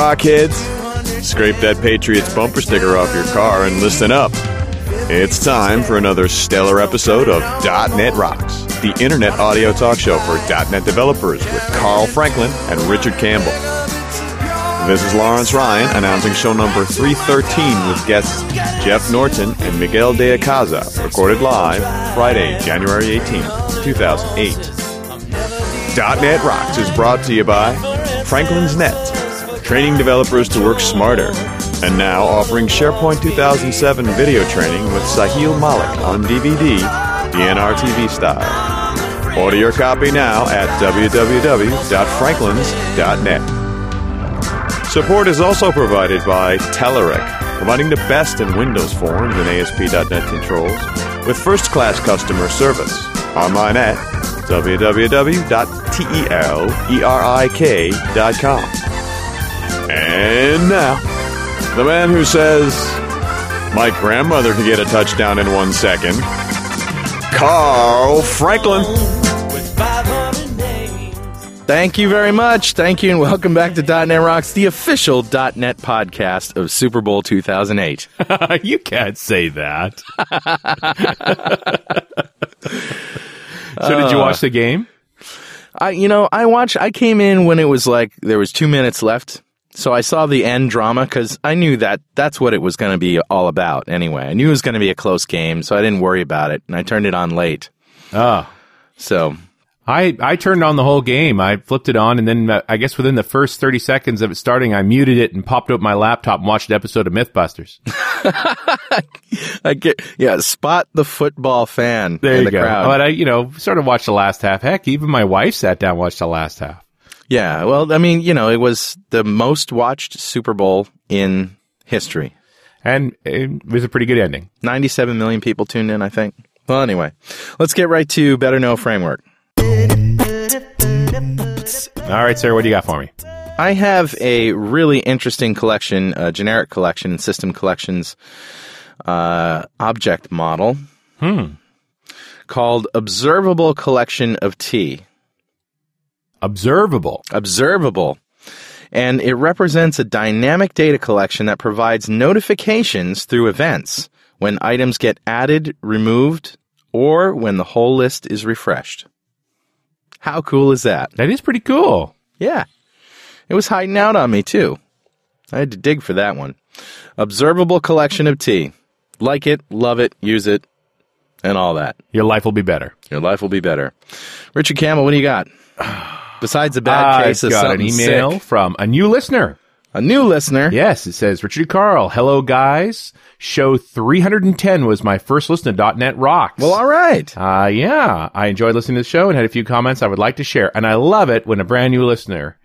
Rockheads! Scrape that Patriots bumper sticker off your car and listen up. It's time for another stellar episode of .NET Rocks, the internet audio talk show for .NET developers with Carl Franklin and Richard Campbell. This is Lawrence Ryan announcing show number 313 with guests Geoff Norton and Miguel de Icaza, recorded live Friday, January 18, 2008. .NET Rocks is brought to you by Franklin's Net, training developers to work smarter, and now offering SharePoint 2007 video training with Sahil Malik on DVD, DNR TV style. Order your copy now at www.franklins.net. Support is also provided by Telerik, providing the best in Windows forms and ASP.NET controls with first-class customer service. Online at www.telerik.com. And now, the man who says, My grandmother could get a touchdown in one second, Carl Franklin. With 500 names. Thank you very much. Thank you, and welcome back to .NET Rocks, the official .NET podcast of Super Bowl 2008. you can't say that. so, did you uh, watch the game? I, you know, I watched. I came in when it was like there was two minutes left, so I saw the end drama because I knew that that's what it was going to be all about. Anyway, I knew it was going to be a close game, so I didn't worry about it, and I turned it on late. Oh, So I I turned on the whole game. I flipped it on, and then uh, I guess within the first thirty seconds of it starting, I muted it and popped up my laptop and watched an episode of MythBusters. I get yeah, spot the football fan There in you the go. crowd. But I, you know, sort of watched the last half. Heck, even my wife sat down and watched the last half. Yeah, well, I mean, you know, it was the most watched Super Bowl in history. And it was a pretty good ending. 97 million people tuned in, I think. Well, anyway, let's get right to Better Know Framework. All right, sir, what do you got for me? I have a really interesting collection, a generic collection System Collections uh, object model called Observable Collection of T. Observable. observable. And it represents a dynamic data collection that provides notifications through events when items get added, removed, or when the whole list is refreshed. How cool is that? That is pretty cool. Yeah. It was hiding out on me too. I had to dig for that one. Observable collection of T. Like it, love it, use it, and all that. Your life will be better. Your life will be better. Richard Campbell, what do you got? Besides a bad case I've of got an something email sick. from a new listener. A new listener. Yes, it says Richard Carl. Hello, guys. Show 310 was my first listen to .NET Rocks. Well, all right. Uh, yeah, I enjoyed listening to the show and had a few comments I would like to share. And I love it when a brand new listener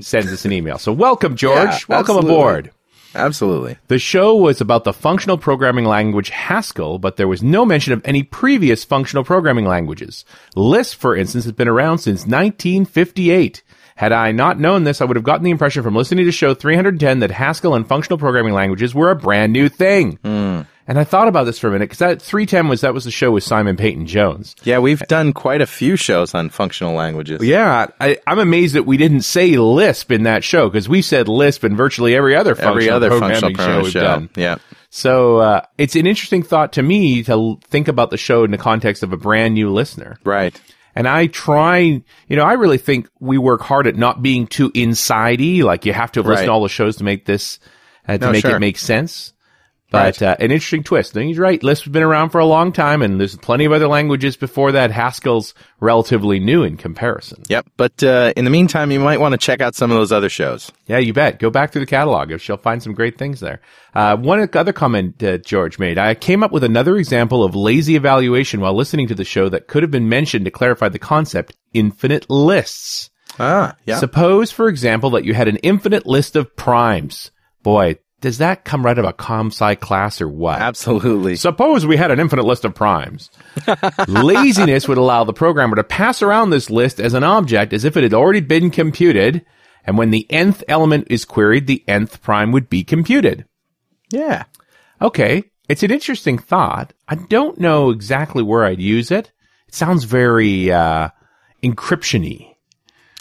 sends us an email. So welcome, George. Yeah, welcome absolutely. aboard. Absolutely. The show was about the functional programming language Haskell, but there was no mention of any previous functional programming languages. Lisp, for instance, has been around since 1958. Had I not known this, I would have gotten the impression from listening to show 310 that Haskell and functional programming languages were a brand new thing. And I thought about this for a minute because that 310 was that was the show with Simon Peyton Jones. Yeah, we've done quite a few shows on functional languages. Yeah, I, I'm amazed that we didn't say Lisp in that show because we said Lisp in virtually every other functional Every other programming functional show we've show. done. Yeah. So uh, it's an interesting thought to me to think about the show in the context of a brand new listener. Right. And I try, you know, I really think we work hard at not being too insidey. Like you have to listen Right. to all the shows to make this, uh, to No, make sure. it make sense. But uh, an interesting twist. And he's right. Lisp has been around for a long time, and there's plenty of other languages before that. Haskell's relatively new in comparison. Yep. But uh, in the meantime, you might want to check out some of those other shows. Yeah, you bet. Go back through the catalog. She'll find some great things there. Uh, one other comment uh, George made. I came up with another example of lazy evaluation while listening to the show that could have been mentioned to clarify the concept: infinite lists. Ah, yeah. Suppose, for example, that you had an infinite list of primes. Boy, does that come right out of a com sci class or what? Absolutely. Suppose we had an infinite list of primes. Laziness would allow the programmer to pass around this list as an object as if it had already been computed, and when the nth element is queried, the nth prime would be computed. Yeah. Okay, it's an interesting thought. I don't know exactly where I'd use it. It sounds very uh, encryption-y.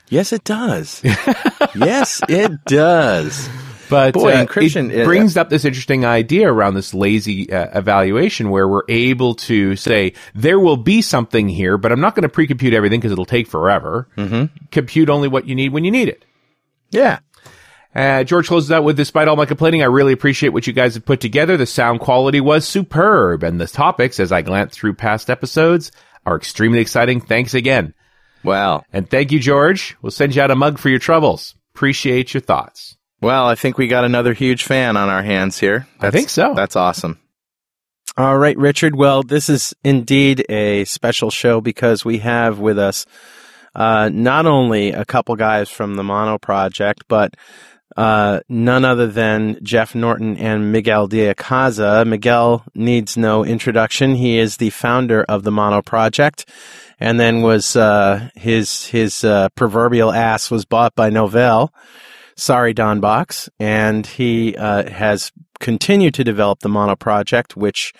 Yes, it does. yes, it does. But Boy, uh, encryption, it uh, brings up this interesting idea around this lazy uh, evaluation where we're able to say there will be something here, but I'm not going to pre-compute everything because it'll take forever. Mm-hmm. Compute only what you need when you need it. Yeah. Uh, George closes out with, despite all my complaining, I really appreciate what you guys have put together. The sound quality was superb, and the topics, as I glance through past episodes, are extremely exciting. Thanks again. Well, And thank you, George. We'll send you out a mug for your troubles. Appreciate your thoughts. Well, I think we got another huge fan on our hands here. I think so. That's awesome. All right, Richard. Well, this is indeed a special show because we have with us uh, not only a couple guys from the Mono Project, but uh, none other than Geoff Norton and Miguel de Icaza. Miguel needs no introduction. He is the founder of the Mono Project, and then was uh, his his uh, proverbial ass was bought by Novell. Sorry, Don Box, and he uh, has continued to develop the Mono project, which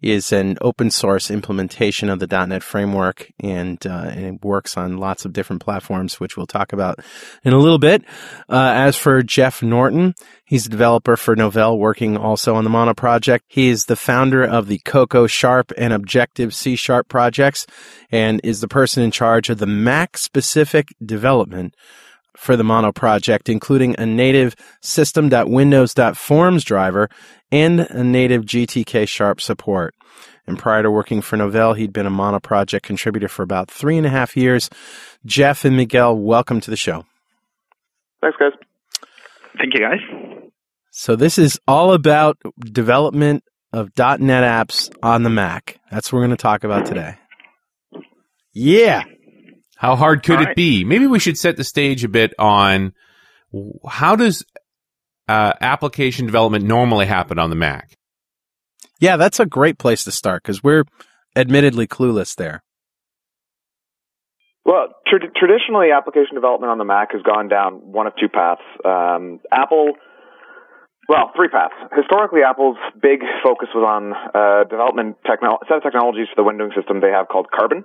is an open source implementation of the .NET framework, and, uh, and it works on lots of different platforms, which we'll talk about in a little bit. Uh, as for Geoff Norton, he's a developer for Novell, working also on the Mono project. He is the founder of the Cocoa Sharp and Objective C Sharp projects, and is the person in charge of the Mac specific development for the Mono project, including a native system.windows.forms driver and a native GTK Sharp support. And prior to working for Novell, he'd been a Mono project contributor for about three and a half years. Geoff and Miguel, welcome to the show. Thanks, guys. Thank you, guys. So this is all about development of .NET apps on the Mac. That's what we're going to talk about today. Yeah. How hard could All it right. be? Maybe we should set the stage a bit on how does uh, application development normally happen on the Mac? Yeah, that's a great place to start because we're admittedly clueless there. Well, tra- traditionally, application development on the Mac has gone down one of two paths. Um, Apple, well, three paths. Historically, Apple's big focus was on uh, development techno- set of technologies for the windowing system they have called Carbon,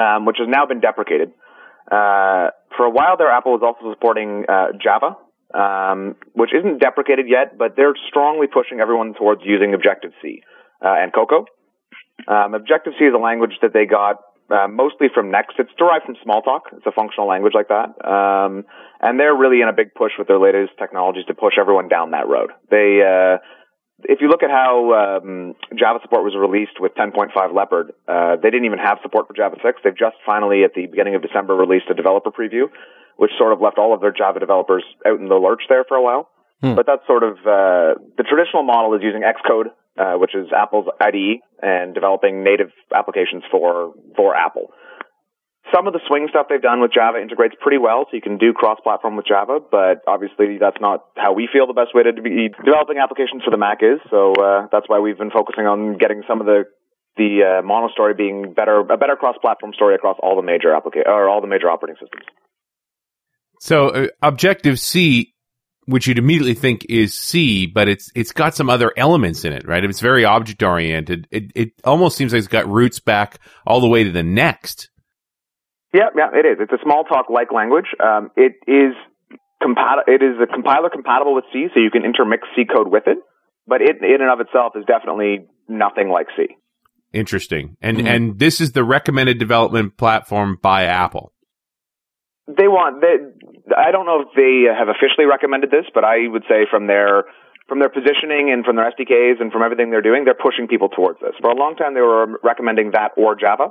um, which has now been deprecated. Uh, for a while there, Apple was also supporting uh, Java, um, which isn't deprecated yet, but they're strongly pushing everyone towards using Objective C uh, and Cocoa. Um, Objective C is a language that they got uh, mostly from NeXT. It's derived from Smalltalk. It's a functional language like that. Um, and they're really in a big push with their latest technologies to push everyone down that road. They, uh, if you look at how um, Java support was released with 10.5 Leopard, uh, they didn't even have support for Java 6. They've just finally, at the beginning of December, released a developer preview, which sort of left all of their Java developers out in the lurch there for a while. But that's sort of uh, the traditional model is using Xcode, uh, which is Apple's IDE, and developing native applications for for Apple. Some of the swing stuff they've done with Java integrates pretty well, so you can do cross-platform with Java. But obviously, that's not how we feel the best way to be developing applications for the Mac is. So uh, that's why we've been focusing on getting some of the the uh, mono story being better, a better cross-platform story across all the major applica- or all the major operating systems. So uh, Objective C, which you'd immediately think is C, but it's it's got some other elements in it, right? It's very object oriented. It it almost seems like it's got roots back all the way to the NeXT. Yeah, yeah, it is. It's a Smalltalk like language. Um, it is compat- It is a compiler compatible with C, so you can intermix C code with it. But it, in and of itself, is definitely nothing like C. Interesting. And and this is the recommended development platform by Apple. They want. They, I don't know if they have officially recommended this, but I would say from their from their positioning and from their SDKs and from everything they're doing, they're pushing people towards this. For a long time, they were recommending that or Java.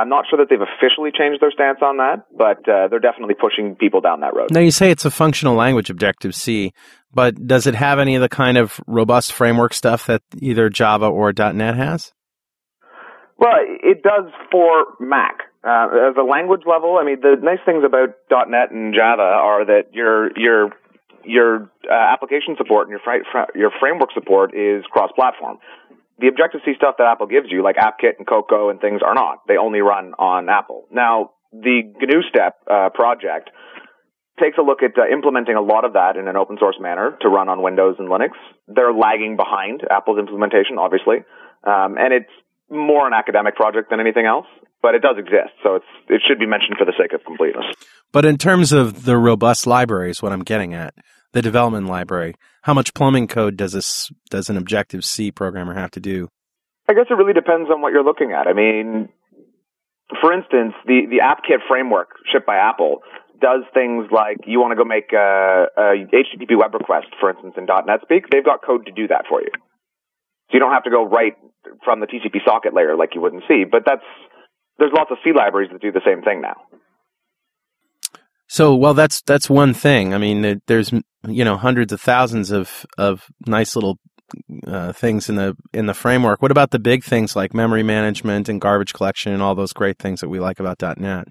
I'm not sure that they've officially changed their stance on that, but uh, they're definitely pushing people down that road. Now you say it's a functional language, Objective C, but does it have any of the kind of robust framework stuff that either Java or .NET has? Well, it does for Mac. Uh, as a language level, I mean, the nice things about .NET and Java are that your your your uh, application support and your fr- your framework support is cross-platform. The Objective C stuff that Apple gives you, like AppKit and Cocoa and things, are not. They only run on Apple. Now, the GNUstep uh, project takes a look at uh, implementing a lot of that in an open source manner to run on Windows and Linux. They're lagging behind Apple's implementation, obviously, um, and it's more an academic project than anything else. But it does exist, so it's it should be mentioned for the sake of completeness. But in terms of the robust libraries, what I'm getting at. The development library. How much plumbing code does this does an Objective C programmer have to do? I guess it really depends on what you're looking at. I mean, for instance, the the AppKit framework shipped by Apple does things like you want to go make a, a HTTP web request, for instance, in .NET speak. They've got code to do that for you, so you don't have to go right from the TCP socket layer like you would in C. But that's there's lots of C libraries that do the same thing now. So, well, that's that's one thing. I mean, there's you know hundreds of thousands of of nice little uh, things in the in the framework. What about the big things like memory management and garbage collection and all those great things that we like about .NET?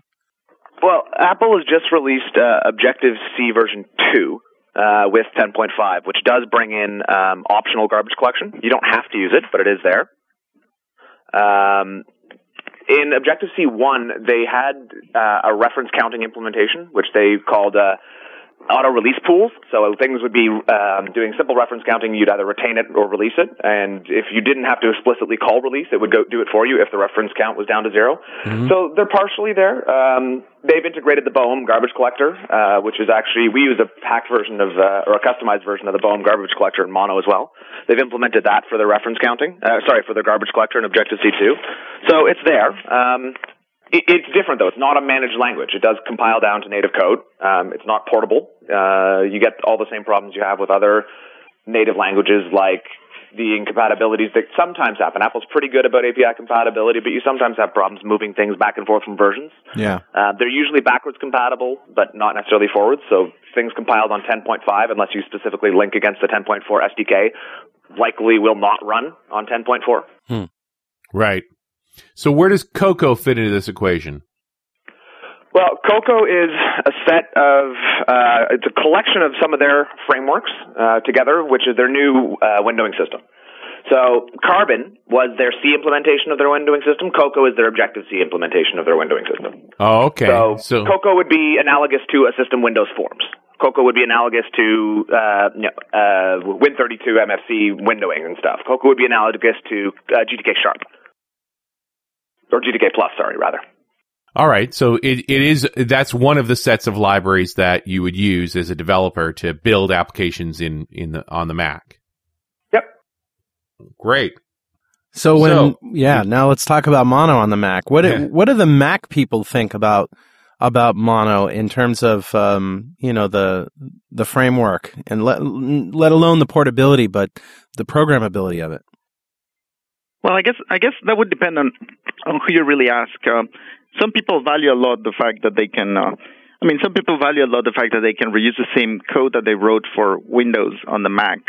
Well, Apple has just released uh, Objective C version two. Uh, with 10.5, which does bring in um, optional garbage collection. You don't have to use it, but it is there. Um, in Objective C one, they had uh, a reference counting implementation, which they called uh, auto release pools. So things would be um, doing simple reference counting. You'd either retain it or release it. And if you didn't have to explicitly call release, it would go do it for you if the reference count was down to 0 Mm-hmm. So they're partially there. Um, they've integrated the Boehm garbage collector, uh, which is actually we use a packed version of uh, or a customized version of the Boehm garbage collector in Mono as well. They've implemented that for their reference counting. Uh, sorry, for their garbage collector in Objective C2. So it's there. Um, it, it's different though. It's not a managed language. It does compile down to native code. Um, it's not portable. Uh, you get all the same problems you have with other native languages like the incompatibilities that sometimes happen. Apple's pretty good about API compatibility, but you sometimes have problems moving things back and forth from versions. Yeah. Uh, they're usually backwards compatible, but not necessarily forwards. So things compiled on 10.5, unless you specifically link against the 10.4 SDK, likely will not run on 10.4. Right. So where does Cocoa fit into this equation? Well, Cocoa is a set of, uh, it's a collection of some of their frameworks uh, together, which is their new uh, windowing system. So Carbon was their C implementation of their windowing system. Cocoa is their Objective C implementation of their windowing system. Oh, okay. So, So, Cocoa would be analogous to a system Windows Forms. Cocoa would be analogous to uh, you know, uh, Win32 MFC windowing and stuff. Cocoa would be analogous to uh, GTK Sharp. Or GTK Plus, sorry, rather. all right. So it, it is, that's one of the sets of libraries that you would use as a developer to build applications in, in the, on the Mac. Yep. Great. So when So- yeah, now let's talk about mono on the Mac. What do, what do the Mac people think about about mono in terms of um, you know the the framework and let let alone the portability, but the programmability of it? Well, I guess I guess that would depend on on who you really ask. Uh, some people value a lot the fact that they can. Uh, I mean, some people value a lot the fact that they can reuse the same code that they wrote for Windows on the Mac.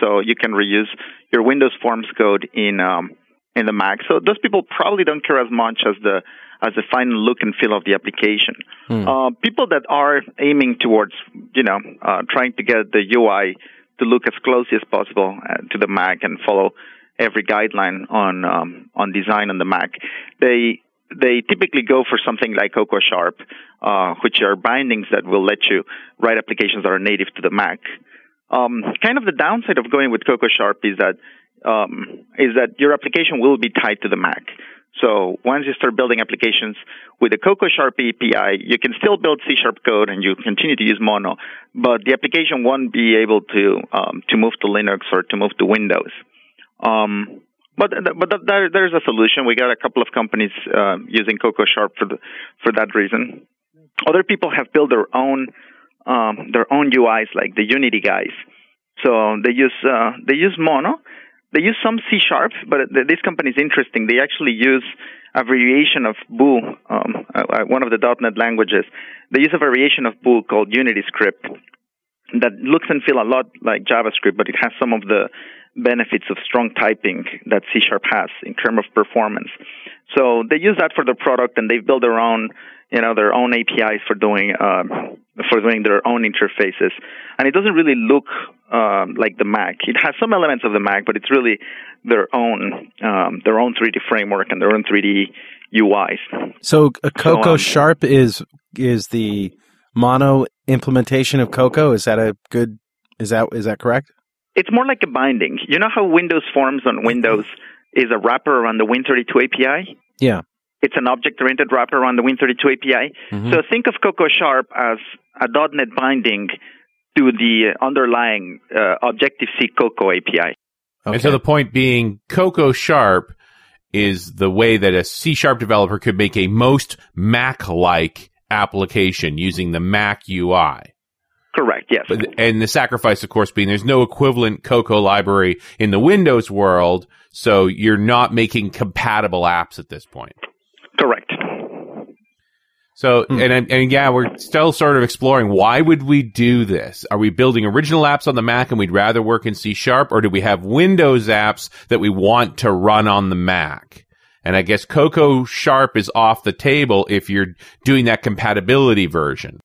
So you can reuse your Windows Forms code in um, in the Mac. So those people probably don't care as much as the as the final look and feel of the application. Uh, people that are aiming towards, you know, uh, trying to get the UI to look as closely as possible uh, to the Mac and follow every guideline on um, on design on the Mac, they they typically go for something like Cocoa Sharp, uh, which are bindings that will let you write applications that are native to the Mac. Um, kind of the downside of going with Cocoa Sharp is that um, is that your application will be tied to the Mac. So once you start building applications with the Cocoa Sharp API, you can still build C Sharp code and you continue to use Mono, but the application won't be able to um, to move to Linux or to move to Windows. Um, but but there, there's a solution. We got a couple of companies uh, using Cocoa Sharp for the, for that reason. Other people have built their own um, their own UIs, like the Unity guys, So they use uh, they use Mono. They use some C sharp, but th- this company is interesting. They actually use a variation of Boo, um, uh, one of the .NET languages. They use a variation of Boo called UnityScript that looks and feels a lot like JavaScript, but it has some of the benefits of strong typing that C Sharp has in terms of performance. So they use that for their product, and they've built their own, you know, their own APIs for doing uh, for doing their own interfaces. And it doesn't really look um, like the Mac. It has some elements of the Mac, but it's really their own um, their own 3D framework and their own 3D UIs. So uh, Cocoa So, um, Sharp is is the mono implementation of Cocoa. Is that a good? Is that is that correct? It's more like a binding. You know how Windows Forms on Windows is a wrapper around the Win32 API? Yeah. It's an object-oriented wrapper around the Win32 API. Mhm. So think of Cocoa Sharp as a .NET binding to the underlying uh, Objective-C Cocoa API. Okay. And so the point being, Cocoa Sharp is the way that a C Sharp developer could make a most Mac-like application using the Mac UI. Correct. Yes. But, and the sacrifice, of course, being there's no equivalent Cocoa library in the Windows world, so you're not making compatible apps at this point. Correct. So, Hmm. and, and yeah, we're still sort of exploring why would we do this? Are we building original apps on the Mac and we'd rather work in C sharp, or do we have Windows apps that we want to run on the Mac? And I guess Cocoa Sharp is off the table if you're doing that compatibility version.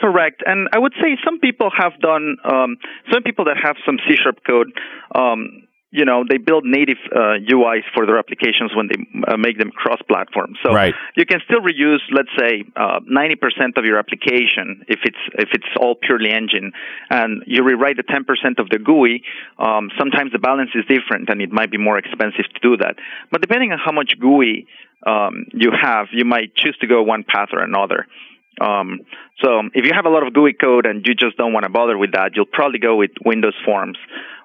Correct. And I would say some people have done, um, some people that have some C sharp code, um, you know, they build native uh, UIs for their applications when they uh, make them cross-platform. So Right. you can still reuse, let's say, uh, 90% of your application if it's if it's all purely engine, and you rewrite the 10% of the GUI. Um, sometimes the balance is different, and it might be more expensive to do that. But depending on how much GUI um, you have, you might choose to go one path or another. Um, so if you have a lot of GUI code and you just don't want to bother with that, you'll probably go with Windows Forms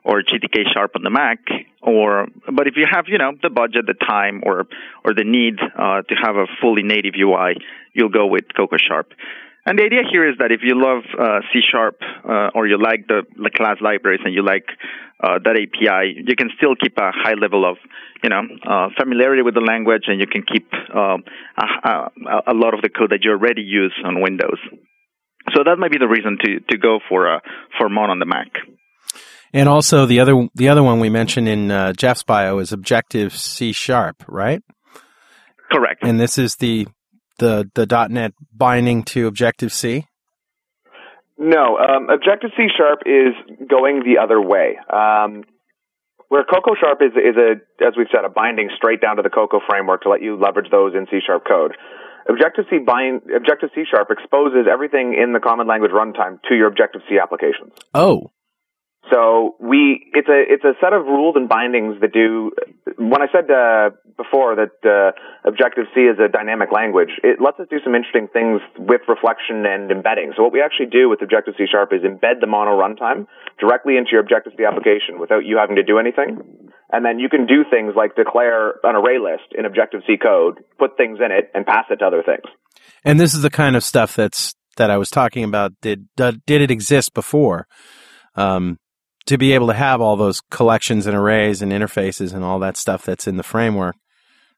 or GTK Sharp on the Mac. Or, but if you have, you know, the budget, the time, or or the need uh, to have a fully native UI, you'll go with Cocoa Sharp. And the idea here is that if you love uh, C Sharp uh, or you like the, the class libraries and you like uh, that API, you can still keep a high level of, you know, uh, familiarity with the language, and you can keep um, a, a, lot of the code that you already use on Windows. So that might be the reason to to go for uh, for Mon on the Mac. And also the other the other one we mentioned in uh, Geoff's bio is Objective C Sharp, right? Correct. And this is the the the .NET binding to Objective C. No, um, Objective C Sharp is going the other way. Um, where Cocoa Sharp is is a, as we've said, a binding straight down to the Cocoa framework to let you leverage those in C Sharp code. Objective C bind Objective C Sharp exposes everything in the Common Language runtime to your Objective C applications. Oh, So we, it's a, it's a set of rules and bindings that do, when I said, uh, before that, uh, Objective C is a dynamic language, it lets us do some interesting things with reflection and embedding. So what we actually do with Objective C Sharp is embed the mono runtime directly into your Objective C application without you having to do anything. And then you can do things like declare an array list in Objective C code, put things in it, and pass it to other things. and this is the kind of stuff that's that I was talking about. Did did it exist before? Um, to be able to have all those collections and arrays and interfaces and all that stuff that's in the framework.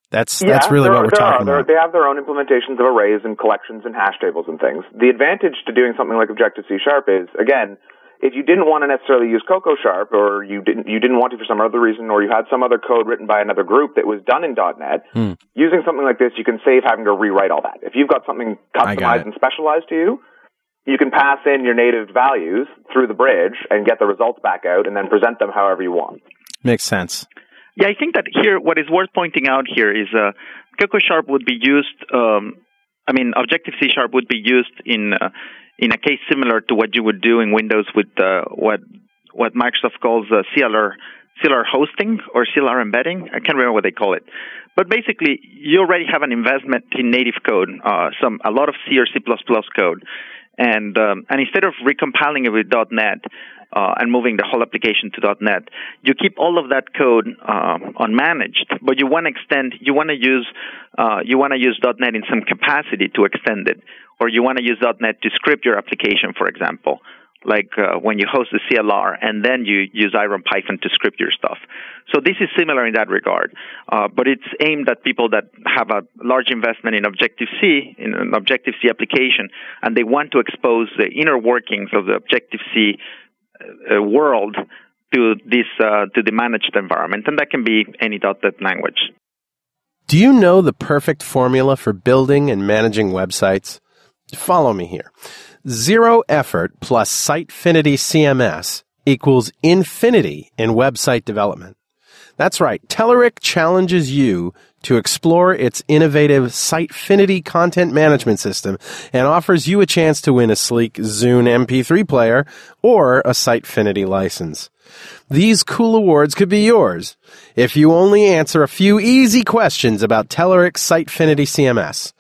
That's that's really what we're are. talking about. They have their own implementations of arrays and collections and hash tables and things. The advantage to doing something like Objective C Sharp is, again, if you didn't want to necessarily use Cocoa Sharp, or you didn't you didn't want to for some other reason, or you had some other code written by another group that was done in .NET, Hmm. using something like this, you can save having to rewrite all that. If you've got something I got customized and specialized to you, you can pass in your native values through the bridge and get the results back out, and then present them however you want. Makes sense. Yeah, I think that here, what is worth pointing out here is uh, Cocoa Sharp would be used. Um, I mean, Objective C Sharp would be used in uh, in a case similar to what you would do in Windows with uh, what what Microsoft calls uh, CLR CLR hosting or CLR embedding. I can't remember what they call it, but basically, you already have an investment in native code, uh, some a lot of C or C++ code, and um, and instead of recompiling it with .NET, uh, and moving the whole application to .NET. You keep all of that code uh, unmanaged, but you want to extend. You want to use uh, you want to use .NET in some capacity to extend it, or you want to use .NET to script your application, for example like uh, when you host the CLR, and then you use Iron Python to script your stuff. So this is similar in that regard, uh, but it's aimed at people that have a large investment in Objective C, in an Objective C application, and they want to expose the inner workings of the Objective C uh, world to this uh, to the managed environment, and that can be any .NET language. Do you know the perfect formula for building and managing websites? Follow me here. Zero effort plus Sitefinity CMS equals infinity in website development. That's right. Telerik challenges you to explore its innovative Sitefinity content management system and offers you a chance to win a sleek Zune MP3 player or a Sitefinity license. These cool awards could be yours if you only answer a few easy questions about Telerik's Sitefinity CMS.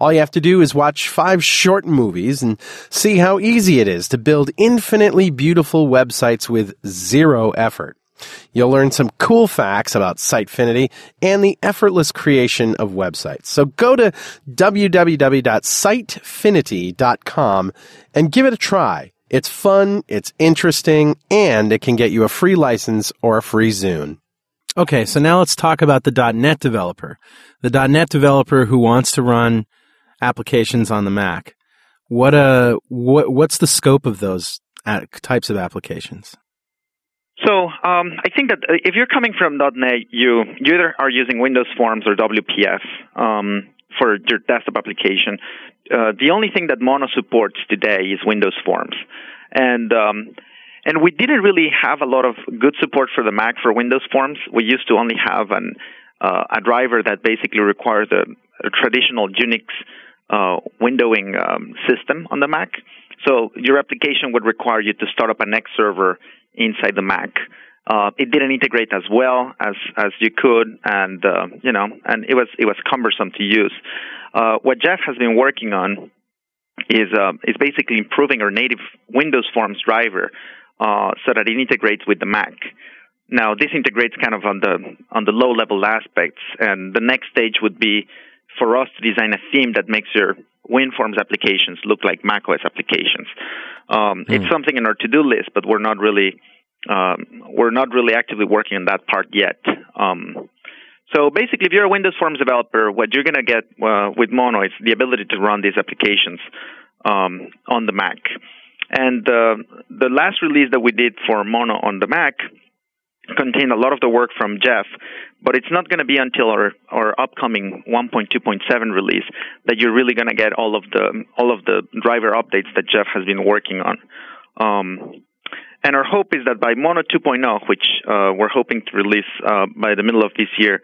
All you have to do is watch five short movies and see how easy it is to build infinitely beautiful websites with zero effort. You'll learn some cool facts about Sitefinity and the effortless creation of websites. So go to www.sitefinity.com and give it a try. It's fun, it's interesting, and it can get you a free license or a free Zune. Okay, so now let's talk about the .NET developer. The .NET developer who wants to run applications on the Mac. What uh what what's the scope of those types of applications? So um, I think that uh, if you're coming from .NET, you you either are using Windows Forms or WPF um, for your desktop application. Uh, the only thing that Mono supports today is Windows Forms, and um, and we didn't really have a lot of good support for the Mac for Windows Forms. We used to only have an uh, a driver that basically requires a, a traditional Unix uh, windowing um, system on the Mac. So your application would require you to start up an X server inside the Mac. Uh, it didn't integrate as well as as you could, and uh, you know, and it was it was cumbersome to use. Uh, what Geoff has been working on is uh, is basically improving our native Windows Forms driver uh, so that it integrates with the Mac. Now, this integrates kind of on the on the low level aspects, and the next stage would be for us to design a theme that makes your WinForms applications look like macOS applications. Um, mm. It's something in our to-do list, but we're not really um, we're not really actively working on that part yet. Um, so basically, if you're a Windows Forms developer, what you're going to get uh, with Mono is the ability to run these applications um, on the Mac. And uh, the last release that we did for Mono on the Mac contain a lot of the work from Geoff, but it's not going to be until our, our upcoming 1.2.7 release that you're really going to get all of the all of the driver updates that Geoff has been working on. Um, and our hope is that by Mono 2.0, which uh, we're hoping to release uh, by the middle of this year,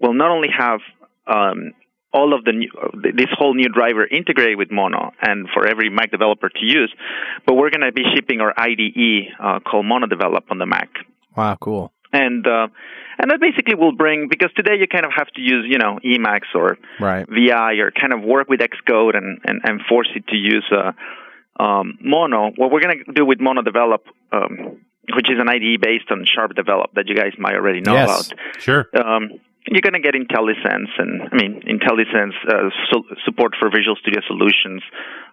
we'll not only have um, all of the new, this whole new driver integrated with Mono and for every Mac developer to use, but we're going to be shipping our IDE uh, called Mono Develop on the Mac. Wow, cool. And uh, and that basically will bring because today you kind of have to use you know Emacs or right. VI or kind of work with Xcode and and, and force it to use uh, um, Mono. What we're going to do with Mono Develop. Um, which is an IDE based on Sharp Develop that you guys might already know yes, about. Sure. Um, you're going to get IntelliSense and I mean IntelliSense uh, so support for Visual Studio Solutions,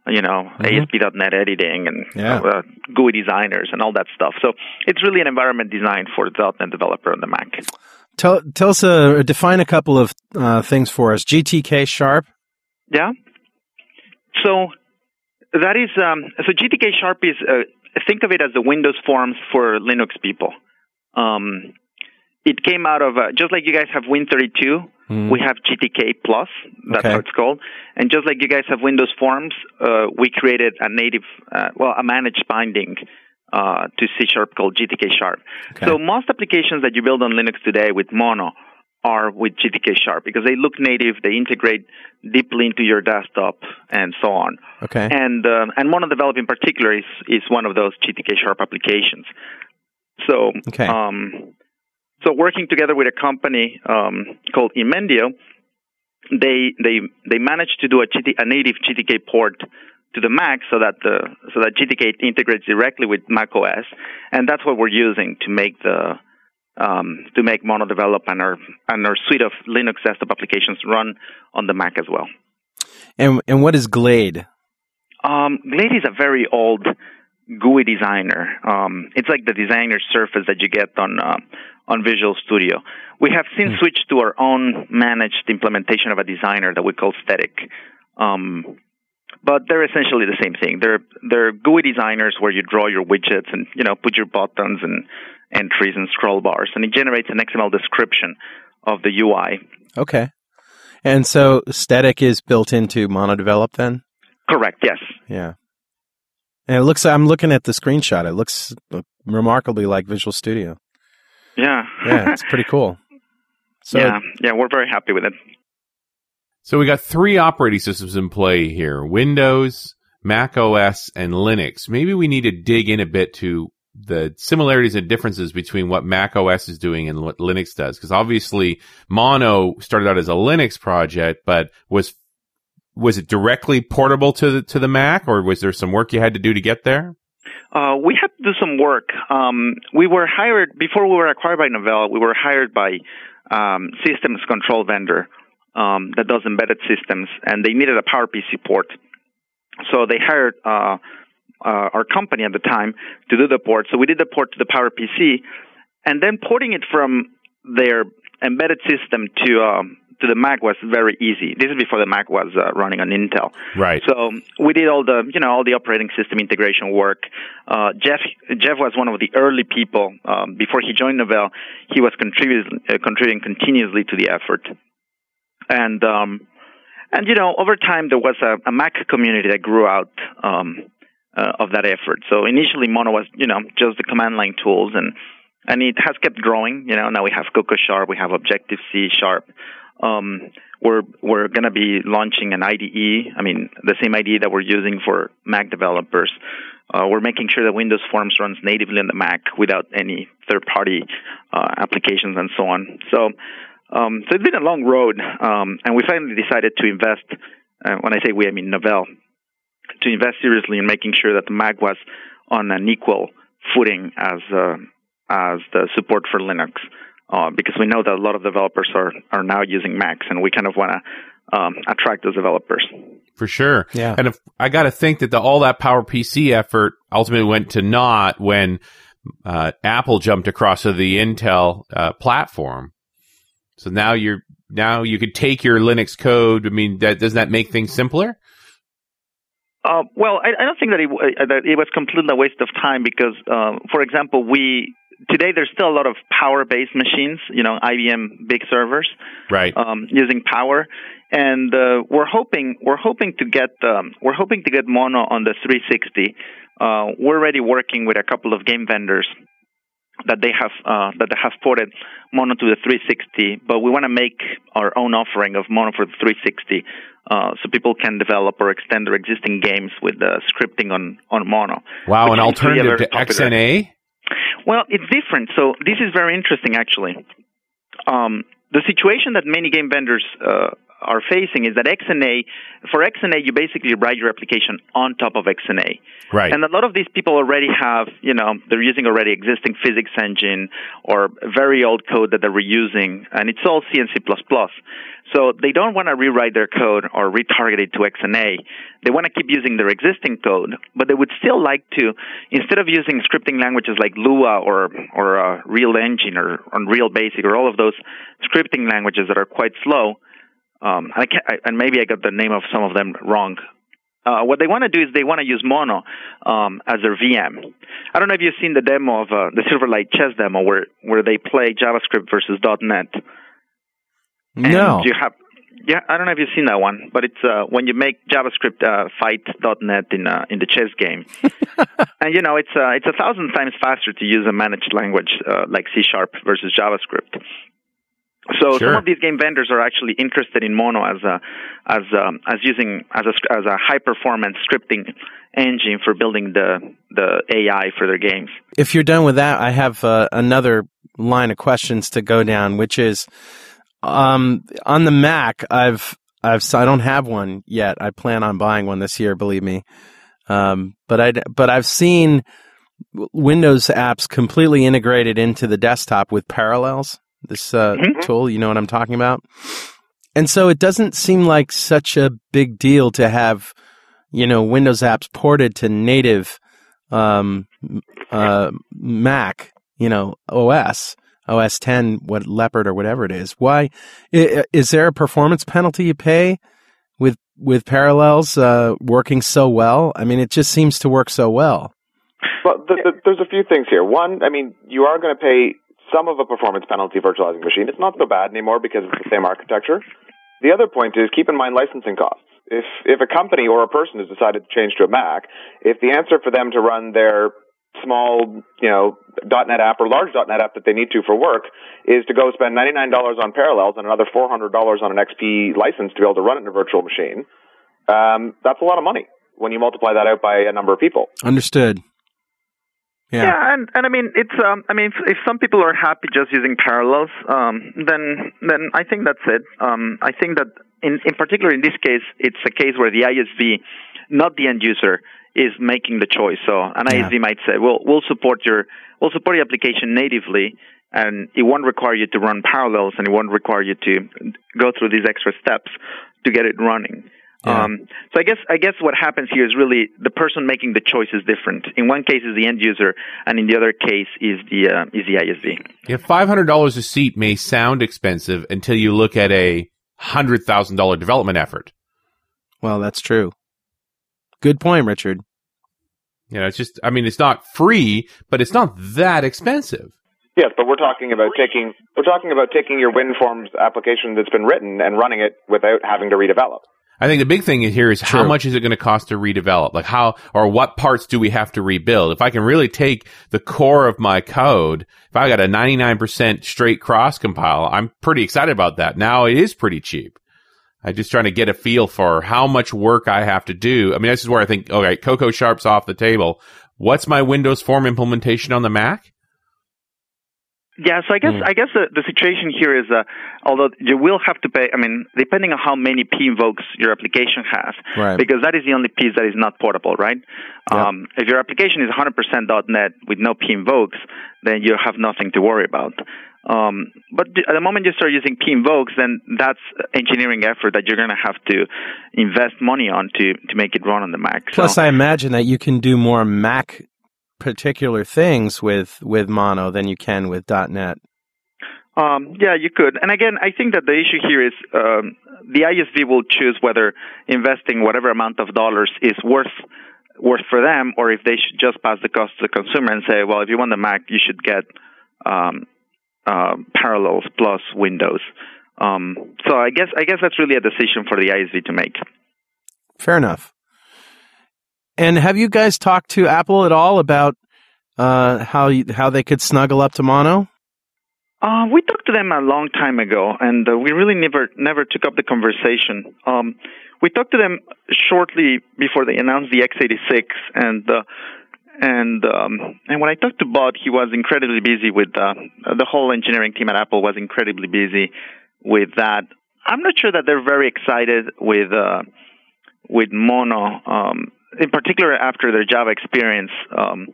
you know mm-hmm. ASP.NET editing and yeah. uh, GUI designers and all that stuff. So it's really an environment designed for the .NET developer on the Mac. Tell tell us uh, define a couple of uh, things for us. GTK Sharp. Yeah. So that is um, so GTK Sharp is uh, think of it as the Windows forms for Linux people. Um, it came out of uh, just like you guys have Win32, mm. we have GTK Plus. That's okay. how it's called. And just like you guys have Windows Forms, uh, we created a native, uh, well, a managed binding uh, to C Sharp called GTK Sharp. Okay. So most applications that you build on Linux today with Mono are with GTK Sharp because they look native, they integrate deeply into your desktop, and so on. Okay. And uh, and Mono Develop in particular is is one of those GTK Sharp applications. So okay. um, so working together with a company um, called Imendio, they they they managed to do a, GT, a native GTK port to the Mac so that the so that GTK integrates directly with Mac OS, and that's what we're using to make the um, to make Mono Develop and our and our suite of Linux desktop applications run on the Mac as well. And and what is Glade? Um, Glade is a very old GUI designer. Um, it's like the designer surface that you get on uh, on Visual Studio. We have since Hmm. switched to our own managed implementation of a designer that we call Stetic. Um, but they're essentially the same thing. They're they're GUI designers where you draw your widgets and you know put your buttons and entries and scroll bars, and it generates an XML description of the UI. Okay. And so Stetic is built into MonoDevelop then? Correct. Yes. Yeah. And it looks I'm looking at the screenshot. It looks remarkably like Visual Studio. Yeah. Yeah, it's pretty cool. So yeah. Yeah. We're very happy with it. So we got three operating systems in play here: Windows, Mac OS, and Linux. Maybe we need to dig in a bit to the similarities and differences between what Mac OS is doing and what Linux does. Because obviously, Mono started out as a Linux project, but was was it directly portable to the to the Mac, or was there some work you had to do to get there? Uh, we had to do some work. Um, we were hired before we were acquired by Novell. We were hired by um, systems control vendor um, that does embedded systems, and they needed a PowerPC port. So they hired uh, uh, our company at the time to do the port. So we did the port to the PowerPC, and then porting it from their embedded system to um, to the Mac was very easy. This is before the Mac was uh, running on Intel. Right. So we did all the, you know, all the operating system integration work. Uh, Geoff, Geoff was one of the early people. Um, before he joined Novell, he was contributing, uh, contributing continuously to the effort. And, um, and you know, over time there was a, a Mac community that grew out um, uh, of that effort. So initially, Mono was, you know, just the command line tools, and and it has kept growing. You know, now we have Cocoa Sharp, we have Objective C Sharp. Um, we're we're going to be launching an IDE. I mean, the same IDE that we're using for Mac developers. Uh, we're making sure that Windows Forms runs natively on the Mac without any third-party uh, applications and so on. So, um, so it's been a long road, um, and we finally decided to invest. Uh, when I say we, I mean Novell, to invest seriously in making sure that the Mac was on an equal footing as uh, as the support for Linux uh, because we know that a lot of developers are, are now using Macs, and we kind of want to um, attract those developers. For sure. Yeah. And if I got to think that the, all that PowerPC effort ultimately went to naught when uh, Apple jumped across to the Intel uh, platform. So now you're now you could take your Linux code. I mean, that, doesn't that make things simpler? Uh, well, I, I don't think that it, uh, that it was completely a waste of time because, uh, for example, we today there's still a lot of power-based machines, you know, IBM big servers, Right. um, using power, and uh, we're hoping we're hoping to get um, we're hoping to get Mono on the 360. Uh, we're already working with a couple of game vendors that they have uh, that they have ported Mono to the 360, but we want to make our own offering of Mono for the 360, uh, so people can develop or extend their existing games with the scripting on on Mono. wow. An seems to be a alternative to XNA. Well, it's different. So this is very interesting, actually. Um, the situation that many game vendors uh, are facing is that XNA, for XNA, you basically write your application on top of XNA. Right. And a lot of these people already have, you know, they're using already existing physics engine or very old code that they're reusing, and it's all C and C++. So they don't want to rewrite their code or retarget it to XNA. They want to keep using their existing code, but they would still like to, instead of using scripting languages like Lua or or uh, Real Engine or Unreal Basic or all of those scripting languages that are quite slow. Um, I can't, I, and maybe I got the name of some of them wrong. Uh, what they want to do is they want to use Mono um, as their VM. I don't know if you've seen the demo of uh, the Silverlight chess demo where where they play JavaScript versus .NET. And no. you have yeah, I don't know if you've seen that one, but it's uh, when you make JavaScript uh, fight .NET in uh, in the chess game, and you know it's uh, it's a thousand times faster to use a managed language uh, like C Sharp versus JavaScript. So Sure. some of these game vendors are actually interested in Mono as a as um, as using as a as a high performance scripting engine for building the the AI for their games. if you're done with that, I have uh, another line of questions to go down, which is um, on the Mac. I've I've I don't have one yet. I plan on buying one this year. Believe me. Um, but I but I've seen Windows apps completely integrated into the desktop with Parallels. This uh, Mhm. tool, you know what I'm talking about. And so it doesn't seem like such a big deal to have, you know, Windows apps ported to native um, uh, Mac, you know, OS, OS 10, what Leopard or whatever it is. Why is there a performance penalty you pay with with Parallels uh, working so well? I mean, it just seems to work so well. Well, th- th- there's a few things here. One, I mean, you are going to pay some of a performance penalty virtualizing machine. It's not so bad anymore because it's the same architecture. The other point is keep in mind licensing costs. If if a company or a person has decided to change to a Mac, if the answer for them to run their small, you know, .NET app or large .NET app that they need to for work is to go spend $99 on Parallels and another $400 on an XP license to be able to run it in a virtual machine, um, that's a lot of money when you multiply that out by a number of people. Understood. Yeah. Yeah, and and I mean it's um I mean if, if some people are happy just using parallels, um then then I think that's it. Um I think that in in particular in this case it's a case where the ISV, not the end user, is making the choice. So an Yeah. ISV might say, well we'll support your we'll support the application natively and it won't require you to run parallels and it won't require you to go through these extra steps to get it running. Yeah. Um, so I guess I guess what happens here is really the person making the choice is different. In one case is the end user, and in the other case is the uh, is the ISV. Yeah, five hundred dollars a seat may sound expensive until you look at a hundred thousand dollar development effort. Well, that's true. Good point, Richard. You know, it's just I mean, it's not free, but it's not that expensive. Yes, but we're talking about taking we're talking about taking your WinForms application that's been written and running it without having to redevelop. I think the big thing here is how much is it going to cost to redevelop? Like how or what parts do we have to rebuild? If I can really take the core of my code, if I got a 99% straight cross compile, I'm pretty excited about that. Now it is pretty cheap. I'm just trying to get a feel for how much work I have to do. I mean, this is where I think, okay, Cocoa Sharp's off the table. What's my Windows Form implementation on the Mac? Yeah, so I guess I guess the, the situation here is, uh, although you will have to pay. I mean, depending on how many p invokes your application has, Right. because that is the only piece that is not portable, right? Um, if your application is 100% .NET with no p invokes, then you have nothing to worry about. Um, but the- at the moment you start using p invokes, then that's engineering effort that you're going to have to invest money on to to make it run on the Mac. Plus, so, I imagine that you can do more Mac particular things with with Mono than you can with .NET. Um, yeah, you could. And again, I think that the issue here is um, the ISV will choose whether investing whatever amount of dollars is worth worth for them, or if they should just pass the cost to the consumer and say, well, if you want the Mac, you should get um, uh, Parallels plus Windows. Um, so I guess I guess that's really a decision for the ISV to make. Fair enough. And have you guys talked to Apple at all about uh, how you, how they could snuggle up to Mono? Uh, we talked to them a long time ago, and uh, we really never never took up the conversation. Um, we talked to them shortly before they announced the x86, and uh, and um, and when I talked to Bud, he was incredibly busy with uh, the whole engineering team at Apple was incredibly busy with that. I'm not sure that they're very excited with uh, with Mono, um, in particular after their Java experience. Um,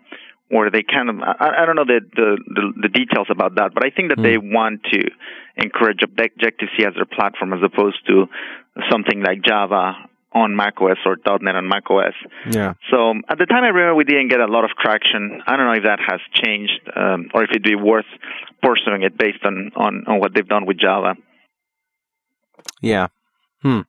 where they kind of I, I don't know the, the the the details about that, but I think that they want to encourage Objective C as their platform as opposed to something like Java on macOS or .NET on macOS. Yeah. So at the time, I remember we didn't get a lot of traction. I don't know if that has changed um, or if it'd be worth pursuing it based on on on what they've done with Java. Yeah.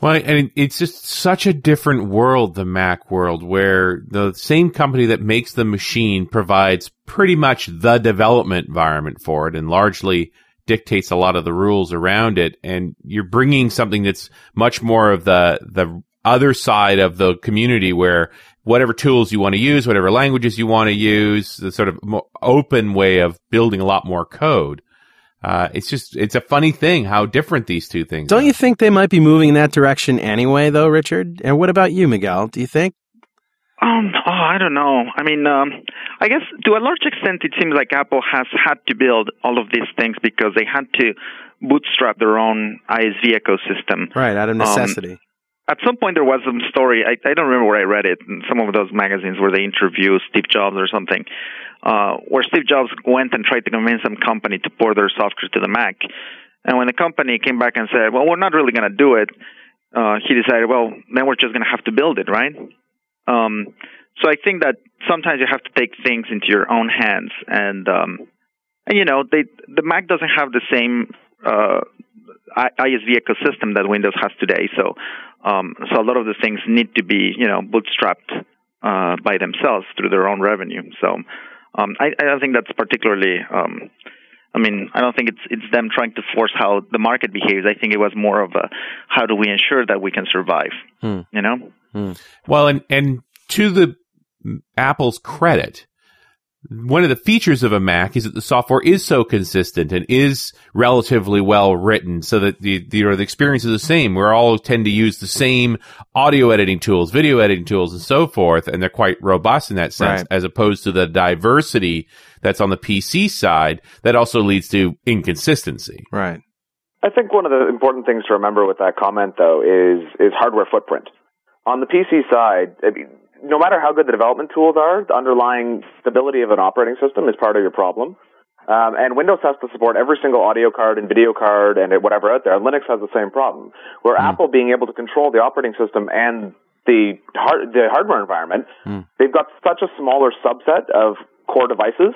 Well, and it's just such a different world, the Mac world, where the same company that makes the machine provides pretty much the development environment for it and largely dictates a lot of the rules around it. And you're bringing something that's much more of the, the other side of the community where whatever tools you want to use, whatever languages you want to use, the sort of open way of building a lot more code. Uh, it's just, it's a funny thing how different these two things are. Don't are. you think they might be moving in that direction anyway, though, Richard? And what about you, Miguel? Do you think? Um, oh, I don't know. I mean, um, I guess to a large extent, it seems like Apple has had to build all of these things because they had to bootstrap their own ISV ecosystem. Right, out of Um, necessity. At some point, there was some story. I, I don't remember where I read it. In some of those magazines where they interview Steve Jobs or something, uh, where Steve Jobs went and tried to convince some company to port their software to the Mac. And when the company came back and said, "Well, we're not really going to do it," uh, he decided, "Well, then we're just going to have to build it, right?" Um, so I think that sometimes you have to take things into your own hands, and um, and you know, they the Mac doesn't have the same uh, ISV ecosystem that Windows has today. So um, so a lot of the things need to be you know bootstrapped uh, by themselves through their own revenue. So um, I, I don't think that's particularly. Um, I mean, I don't think it's it's them trying to force how the market behaves. I think it was more of a how do we ensure that we can survive. Hmm. You know. Well, and and to the Apple's credit, one of the features of a Mac is that the software is so consistent and is relatively well written, so that the the, you know, the experience is the same. We all tend to use the same audio editing tools, video editing tools, and so forth, and they're quite robust in that sense, Right. as opposed to the diversity that's on the PC side that also leads to inconsistency. Right. I think one of the important things to remember with that comment, though, is is hardware footprint. On the PC side, I mean, no matter how good the development tools are, the underlying stability of an operating system is part of your problem. Um, and Windows has to support every single audio card and video card and whatever out there. And Linux has the same problem. Where Apple being able to control the operating system and the hard, the hardware environment, they've got such a smaller subset of core devices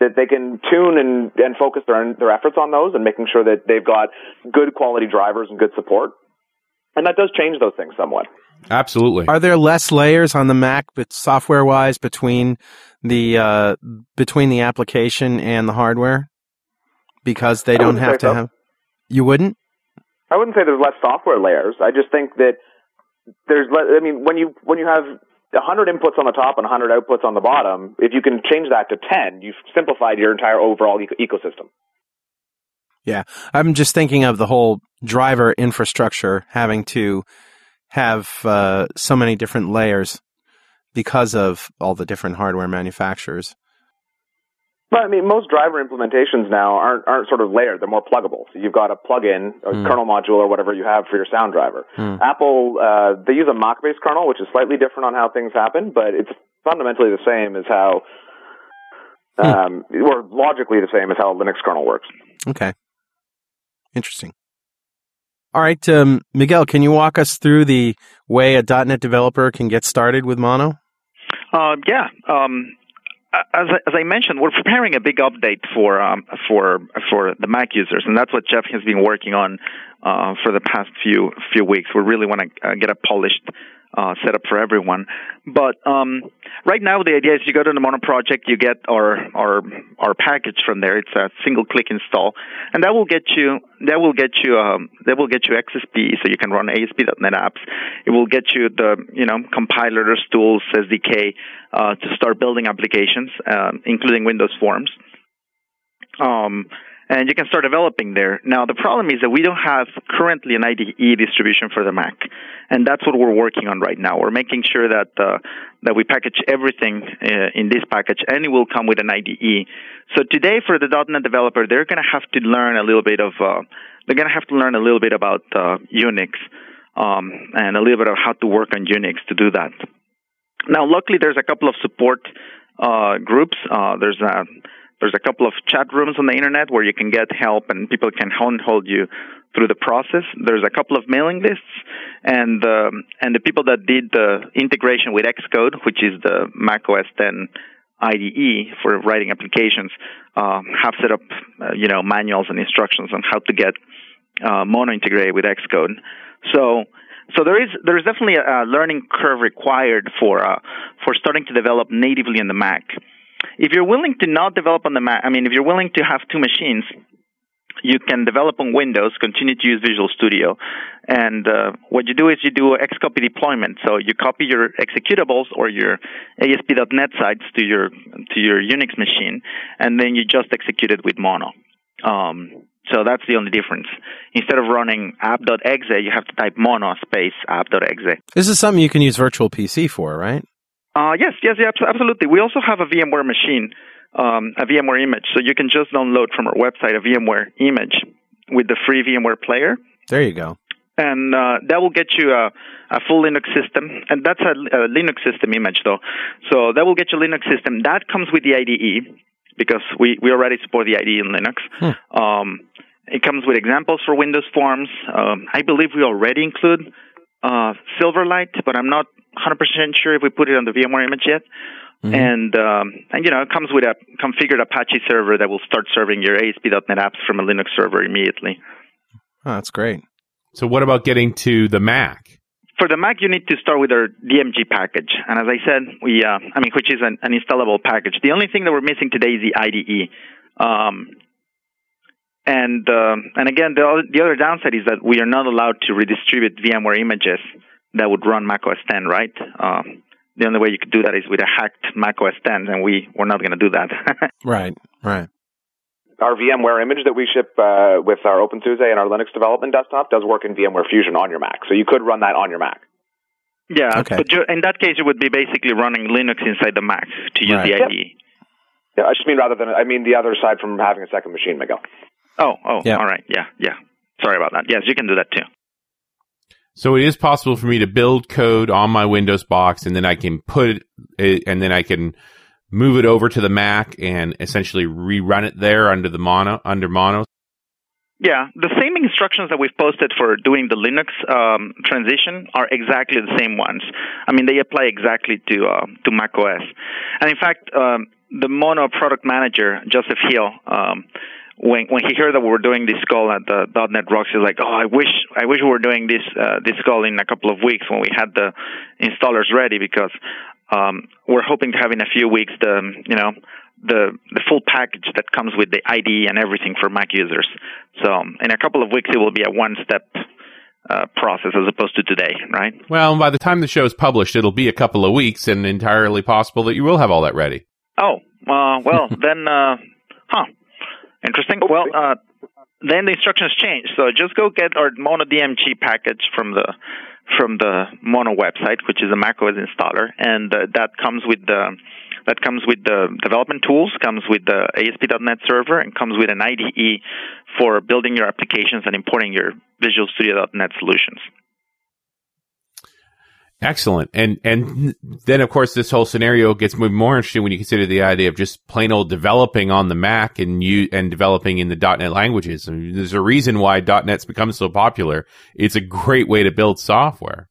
that they can tune and, and focus their their efforts on those and making sure that they've got good quality drivers and good support. And that does change those things somewhat. Absolutely. Are there less layers on the Mac, but software wise, between the uh, between the application and the hardware? Because they I don't have to so. have. You wouldn't. I wouldn't say there's less software layers. I just think that there's. le- I mean, when you when you have 100 inputs on the top and 100 outputs on the bottom, if you can change that to 10, you've simplified your entire overall eco- ecosystem. Yeah, I'm just thinking of the whole driver infrastructure having to have uh, so many different layers because of all the different hardware manufacturers. But I mean, most driver implementations now aren't aren't sort of layered. They're more pluggable. So you've got a plug-in, a Hmm. kernel module, or whatever you have for your sound driver. Hmm. Apple, uh, they use a Mach-based kernel, which is slightly different on how things happen, but it's fundamentally the same as how, Hmm. um, or logically the same as how a Linux kernel works. Okay, interesting. All right, um, Miguel, can you walk us through the way a .NET developer can get started with Mono? Uh, yeah. Um, as, I- as I mentioned, we're preparing a big update for um, for for the Mac users, and that's what Geoff has been working on uh, for the past few few weeks. We really want to uh, get a polished uh, setup for everyone. But um, right now, the idea is you go to the Mono project, you get our our our package from there. It's a single click install, and that will get you that will get you um, that will get you XSP, so you can run ASP.NET apps. It will get you the you know compilers, tools, SDK uh, to start building applications, um, including Windows Forms. Um, and you can start developing there. Now, the problem is that we don't have currently an IDE distribution for the Mac, and that's what we're working on right now. We're making sure that uh, that we package everything uh, in this package, and it will come with an IDE. So today, for the .NET developer, they're going to have to learn a little bit of uh, they're going to have to learn a little bit about uh, Unix um, and a little bit of how to work on Unix to do that. Now, luckily, there's a couple of support uh, groups. Uh, there's a there's a couple of chat rooms on the internet where you can get help and people can handhold you through the process. There's a couple of mailing lists, and um, and the people that did the integration with Xcode, which is the Mac OS 10 IDE for writing applications, uh, have set up uh, you know manuals and instructions on how to get uh, Mono integrated with Xcode. So so there is there is definitely a, learning curve required for uh, for starting to develop natively in the Mac. If you're willing to not develop on the Mac, I mean, if you're willing to have two machines, you can develop on Windows, continue to use Visual Studio, and uh, what you do is you do Xcopy deployment. So you copy your executables or your ASP.NET sites to your to your Unix machine, and then you just execute it with Mono. Um, so that's the only difference. Instead of running app.exe, you have to type mono space app.exe. This is something you can use Virtual PC for, right? Uh, yes, yes, yeah, absolutely. We also have a VMware machine, um, a VMware image, so you can just download from our website a VMware image with the free VMware player There you go. and uh, that will get you a, a full Linux system, and that's a, a Linux system image though. So that will get you a Linux system. That comes with the IDE because we, we already support the IDE in Linux. Um, it comes with examples for Windows Forms. Um, I believe we already include uh, Silverlight, but I'm not 100% sure if we put it on the VMware image yet. And um, and you know it comes with a configured Apache server that will start serving your ASP.NET apps from a Linux server immediately. Oh, that's great. So what about getting to the Mac? for the Mac, you need to start with our DMG package, and as I said, we, uh, I mean, which is an, an installable package. The only thing that we're missing today is the IDE. Um, and uh, and again, the the other downside is that we are not allowed to redistribute VMware images that would run Mac OS 10, right? Um, the only way you could do that is with a hacked Mac OS 10, and we we're not going to do that. Right, right. Our VMware image that we ship uh, with our OpenSUSE and our Linux development desktop does work in VMware Fusion on your Mac, so you could run that on your Mac. yeah, Okay. but in that case, it would be basically running Linux inside the Mac to use Right. the IDE. Yeah, I just mean rather than I mean the other side from having a second machine, Miguel. Oh, oh, Yeah. all right, yeah, yeah. Sorry about that. Yes, you can do that too. So it is possible for me to build code on my Windows box and then I can put it, and then I can move it over to the Mac and essentially rerun it there under the mono, under mono. Yeah, the same instructions that we've posted for doing the Linux um, transition are exactly the same ones. I mean, they apply exactly to uh, to Mac OS. And in fact, um, the Mono product manager Joseph Hill, um, when when he heard that we were doing this call at the .NET Rocks, he's like, "Oh, I wish I wish we were doing this uh, this call in a couple of weeks when we had the installers ready because um, we're hoping to have in a few weeks the you know the the full package that comes with the IDE and everything for Mac users. So in a couple of weeks, it will be a one step uh, process as opposed to today, right? Well, by the time the show is published, it'll be a couple of weeks and entirely possible that you will have all that ready. Oh, uh, well then, uh, huh? Interesting. Well, uh, then the instructions change. So just go get our Mono DMG package from the from the Mono website, which is a macOS installer, and uh, that comes with the that comes with the development tools, comes with the ASP.NET server, and comes with an IDE for building your applications and importing your Visual Studio.NET solutions. Excellent. And and then of course this whole scenario gets more interesting when you consider the idea of just plain old developing on the Mac and you and developing in the .NET languages. I mean, there's a reason why .NET's become so popular. It's a great way to build software.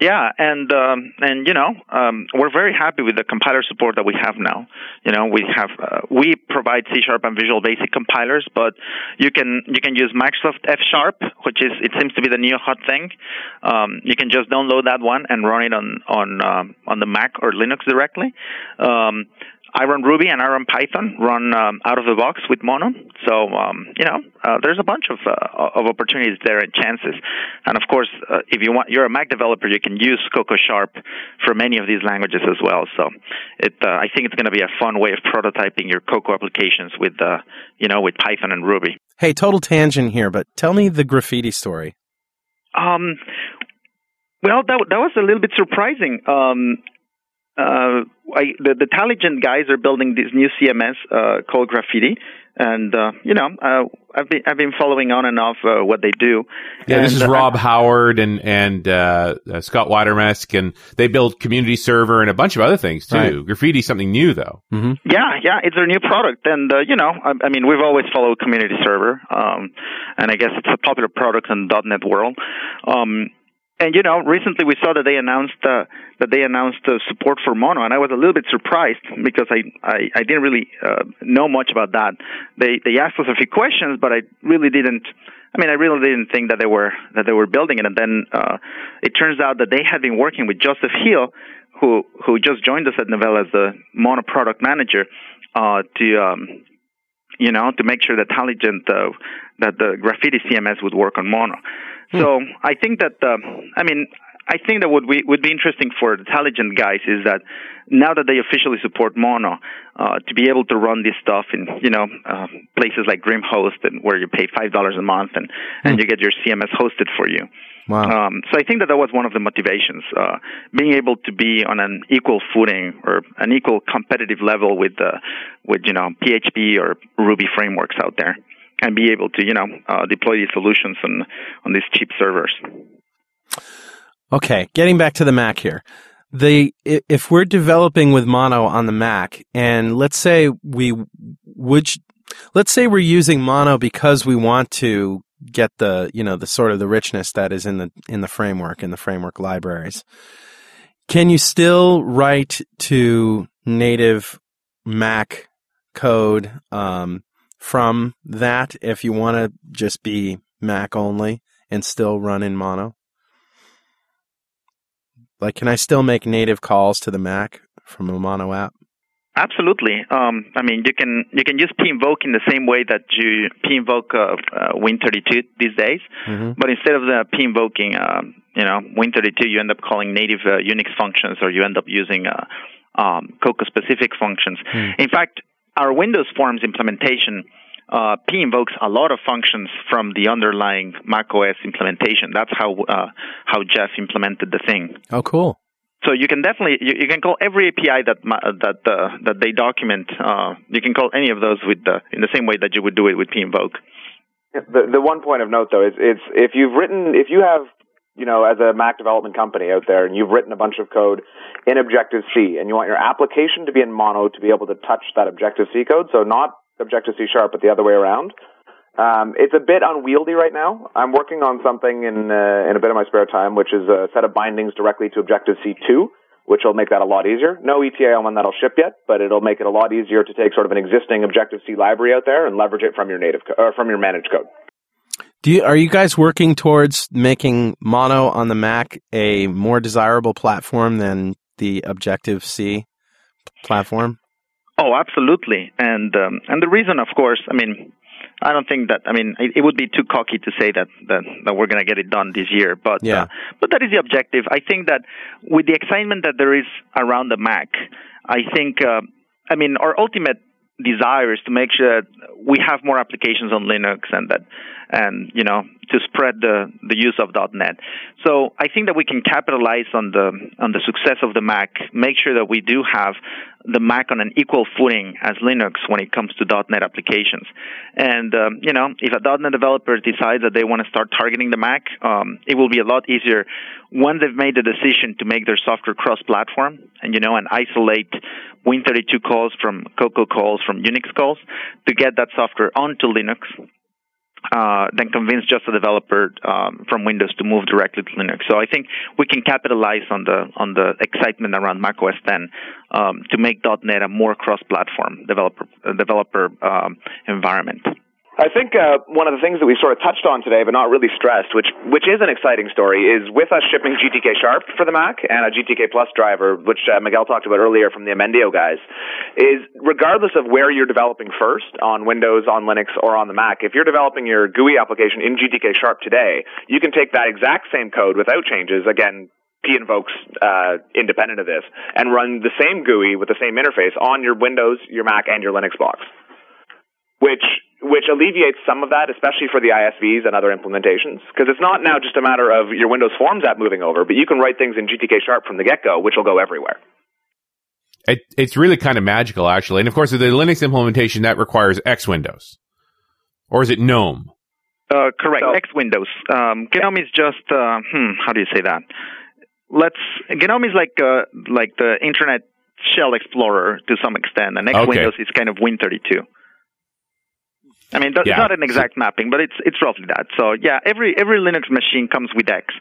Yeah, and um, and you know um, we're very happy with the compiler support that we have now. You know we have uh, we provide C Sharp and Visual Basic compilers, but you can you can use Microsoft F Sharp, which is it seems to be the new hot thing. Um, you can just download that one and run it on on um, on the Mac or Linux directly. I run Ruby and I run Python, run um, out of the box with Mono. So um, you know, uh, there's a bunch of uh, of opportunities there and chances. And of course, uh, if you want, you're a Mac developer, you can use Cocoa Sharp for many of these languages as well. So it, uh, I think it's going to be a fun way of prototyping your Cocoa applications with, uh, you know, with Python and Ruby. Hey, total tangent here, but tell me the graffiti story. Um, well, that that was a little bit surprising. Um, uh, I, the the Telligent guys are building this new CMS uh, called Graffiti, and uh, you know, uh, I've been I've been following on and off uh, what they do. Yeah, this is uh, Rob Howard and and uh, uh, Scott Watermasysk, and they build community server and a bunch of other things too. Right. Graffiti's something new though. mhm Yeah, yeah, it's their new product, and uh, you know, I, I mean, we've always followed Community Server, um, and I guess it's a popular product in the .NET world. Um, and you know, recently we saw that they announced uh, that they announced uh, support for Mono, and I was a little bit surprised because I I, I didn't really uh, know much about that. They they asked us a few questions, but I really didn't. I mean, I really didn't think that they were that they were building it, and then uh, it turns out that they had been working with Joseph Hill, who who just joined us at Novell as the Mono product manager, uh, to um, you know to make sure that Telligent uh, that the Graffiti CMS would work on Mono. So I think that uh, I mean I think that what we, would be interesting for the Telligent guys is that now that they officially support Mono, uh, to be able to run this stuff in you know uh, places like DreamHost and where you pay five dollars a month and and you get your CMS hosted for you. Wow. Um, so I think that that was one of the motivations, uh, being able to be on an equal footing or an equal competitive level with uh, with you know PHP or Ruby frameworks out there. And be able to you know uh, deploy these solutions on on these cheap servers. Okay, getting back to the Mac here. The if we're developing with Mono on the Mac, and let's say we would, let's say we're using Mono because we want to get the you know the sort of the richness that is in the in the framework in the framework libraries. Can you still write to native Mac code um, from that if you want to just be Mac only and still run in Mono? Like, can I still make native calls to the Mac from a Mono app? Absolutely. Um, I mean, you can you can use pinvoke in the same way that you pinvoke uh, uh, Win32 these days, Mm-hmm. but instead of the pinvoking, um, you know, Win32, you end up calling native uh, Unix functions, or you end up using uh, um, Cocoa specific functions. In fact, our Windows Forms implementation uh, p invokes a lot of functions from the underlying macOS implementation. That's how uh, how Geoff implemented the thing. Oh, cool. So you can definitely you, you can call every API that that uh, that they document. Uh, you can call any of those with the in the same way that you would do it with pinvoke. The the one point of note though is it's if you've written if you have you know as a Mac development company out there and you've written a bunch of code in Objective C and you want your application to be in Mono to be able to touch that Objective C code, so not Objective C sharp but the other way around. Um, it's a bit unwieldy right now. I'm working on something in uh, in a bit of my spare time, which is a set of bindings directly to Objective C two, which will make that a lot easier. No ETA on when that'll ship yet, but it'll make it a lot easier to take sort of an existing Objective C library out there and leverage it from your native co- or from your managed code. Do you, are you guys working towards making Mono on the Mac a more desirable platform than the Objective C platform? Oh, absolutely. And um, and the reason, of course, I mean, I don't think that. I mean, it, it would be too cocky to say that that, that we're going to get it done this year. But Yeah. uh, but that is the objective. I think that with the excitement that there is around the Mac, I think. Uh, I mean, our ultimate desire is to make sure that we have more applications on Linux and that and you know to spread the the use of .NET. So I think that we can capitalize on the on the success of the Mac, make sure that we do have the Mac on an equal footing as Linux when it comes to .NET applications. And um, you know, if a .NET developer decides that they want to start targeting the Mac, um, it will be a lot easier when they've made the decision to make their software cross-platform and you know and isolate Win32 calls from Cocoa calls from Unix calls to get that software onto Linux uh, then convince just a developer um, from Windows to move directly to Linux. So I think we can capitalize on the on the excitement around macOS 10 um, to make .NET a more cross-platform developer uh, developer um, environment. I think uh, one of the things that we sort of touched on today, but not really stressed, which which is an exciting story, is with us shipping GTK Sharp for the Mac and a GTK Plus driver, which uh, Miguel talked about earlier from the Imendio guys, is regardless of where you're developing first on Windows, on Linux, or on the Mac, if you're developing your GUI application in GTK Sharp today, you can take that exact same code without changes. Again, P invokes uh, independent of this, and run the same GUI with the same interface on your Windows, your Mac, and your Linux box which which alleviates some of that, especially for the ISVs and other implementations, because it's not now just a matter of your Windows Forms app moving over, but you can write things in GTK Sharp from the get go, which will go everywhere. It, it's really kind of magical, actually. And of course, the Linux implementation, that requires X Windows. Or is it GNOME? Uh, correct. So- X Windows. Um, GNOME is just uh, hmm, how do you say that? Let's GNOME is like uh, like the Internet Shell Explorer to some extent, and X Okay. Windows is kind of Win32. I mean, th- Yeah. it's not an exact mapping, but it's it's roughly that. So yeah, every every Linux machine comes with X.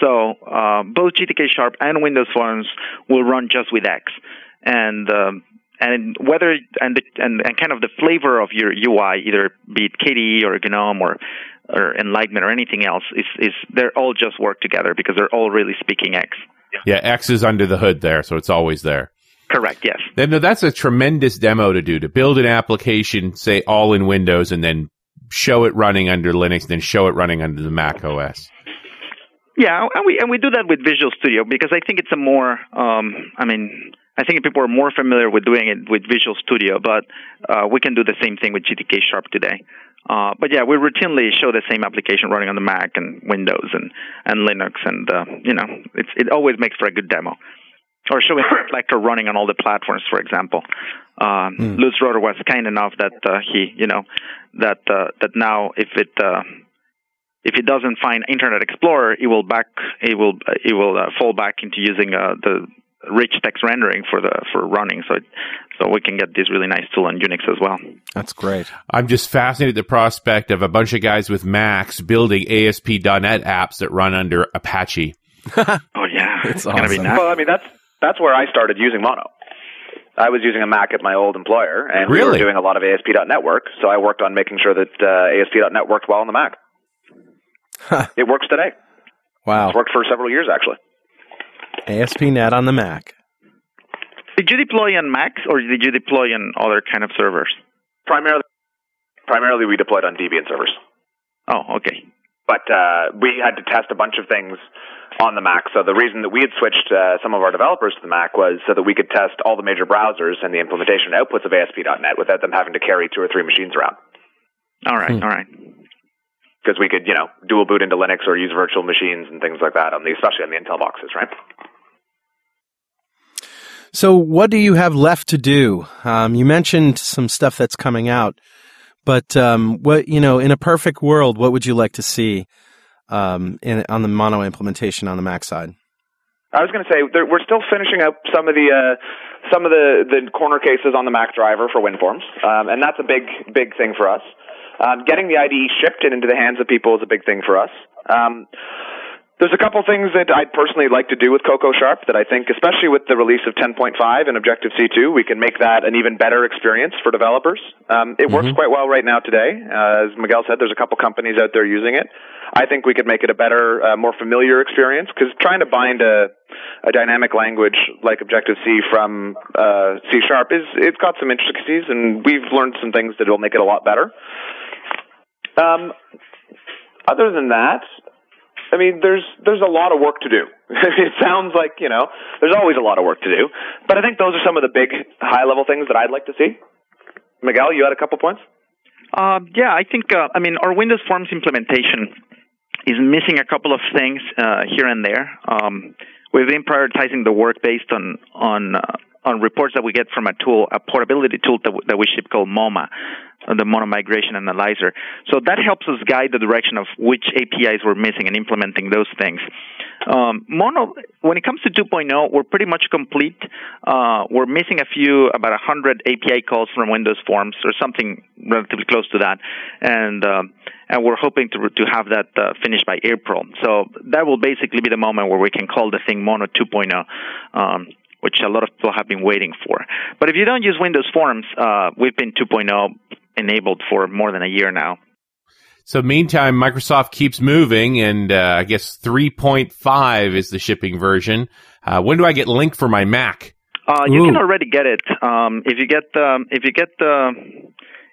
So uh, both GTK Sharp and Windows Forms will run just with X, and um, and whether and the, and and kind of the flavor of your UI, either be it KDE or GNOME or or Enlightenment or anything else, is is they're all just work together because they're all really speaking X. Yeah, X is under the hood there, so it's always there. Correct. Yes. Then no, that's a tremendous demo to do to build an application, say all in Windows, and then show it running under Linux, then show it running under the Mac OS. Yeah, and we and we do that with Visual Studio because I think it's a more. Um, I mean, I think people are more familiar with doing it with Visual Studio, but uh, we can do the same thing with GTK Sharp today. Uh, but yeah, we routinely show the same application running on the Mac and Windows and and Linux, and uh, you know, it's it always makes for a good demo. Or showing Reflector running on all the platforms, for example. Um, Lutz Roeder was kind enough that uh, he, you know, that uh, that now if it uh, if it doesn't find Internet Explorer, it will back it will it will uh, fall back into using uh, the rich text rendering for the for running. So it, so we can get this really nice tool on Unix as well. That's great. I'm just fascinated at the prospect of a bunch of guys with Macs building ASP.NET apps that run under Apache. Oh yeah, It's gonna be awesome. nice. Well, I mean that's that's where I started using Mono. I was using a Mac at my old employer, and we were doing a lot of ASP.NET work. So I worked on making sure that uh, ASP.NET worked well on the Mac. it works today. Wow. It's worked for several years actually. ASP.NET on the Mac. Did you deploy on Macs or did you deploy on other kind of servers? Primarily, primarily we deployed on Debian servers, Oh, okay. but uh, we had to test a bunch of things on the Mac. So the reason that we had switched uh, some of our developers to the Mac was so that we could test all the major browsers and the implementation outputs of ASP.NET without them having to carry two or three machines around. All right, all right. because we could, you know, dual boot into Linux or use virtual machines and things like that on the, especially on the Intel boxes, right? So, what do you have left to do? Um, you mentioned some stuff that's coming out, but um, what you know, in a perfect world, what would you like to see um, in, on the mono implementation on the Mac side? I was going to say we're still finishing up some of the uh, some of the, the corner cases on the Mac driver for WinForms, um, and that's a big big thing for us. Um, getting the IDE shipped and into the hands of people is a big thing for us. Um, there's a couple things that I'd personally like to do with Cocoa Sharp that I think, especially with the release of 10.5 and Objective C2, we can make that an even better experience for developers. Um, it works quite well right now today. Uh, as Miguel said, there's a couple companies out there using it. I think we could make it a better, uh, more familiar experience because trying to bind a, a dynamic language like Objective C from uh, C Sharp is it's got some intricacies, and we've learned some things that will make it a lot better. Um, other than that, I mean, there's there's a lot of work to do. it sounds like you know, there's always a lot of work to do, but I think those are some of the big high level things that I'd like to see. Miguel, you had a couple points. Uh, yeah, I think, uh, I mean, our Windows Forms implementation is missing a couple of things uh, here and there. Um, we've been prioritizing the work based on on uh, on reports that we get from a tool, a portability tool that, w- that we ship called MoMA, uh, the Mono Migration Analyzer. So that helps us guide the direction of which APIs we're missing and implementing those things. Um, Mono, when it comes to 2.0, we're pretty much complete. Uh, we're missing a few, about 100 API calls from Windows Forms or something relatively close to that, and um, and we're hoping to to have that uh, finished by April. So that will basically be the moment where we can call the thing Mono 2.0. Um, which a lot of people have been waiting for. But if you don't use Windows Forms, uh, we've been 2.0 enabled for more than a year now. So meantime, Microsoft keeps moving, and uh, I guess 3.5 is the shipping version. Uh, when do I get LINQ for my Mac? Uh, you can already get it. Um, if you get um, if you get the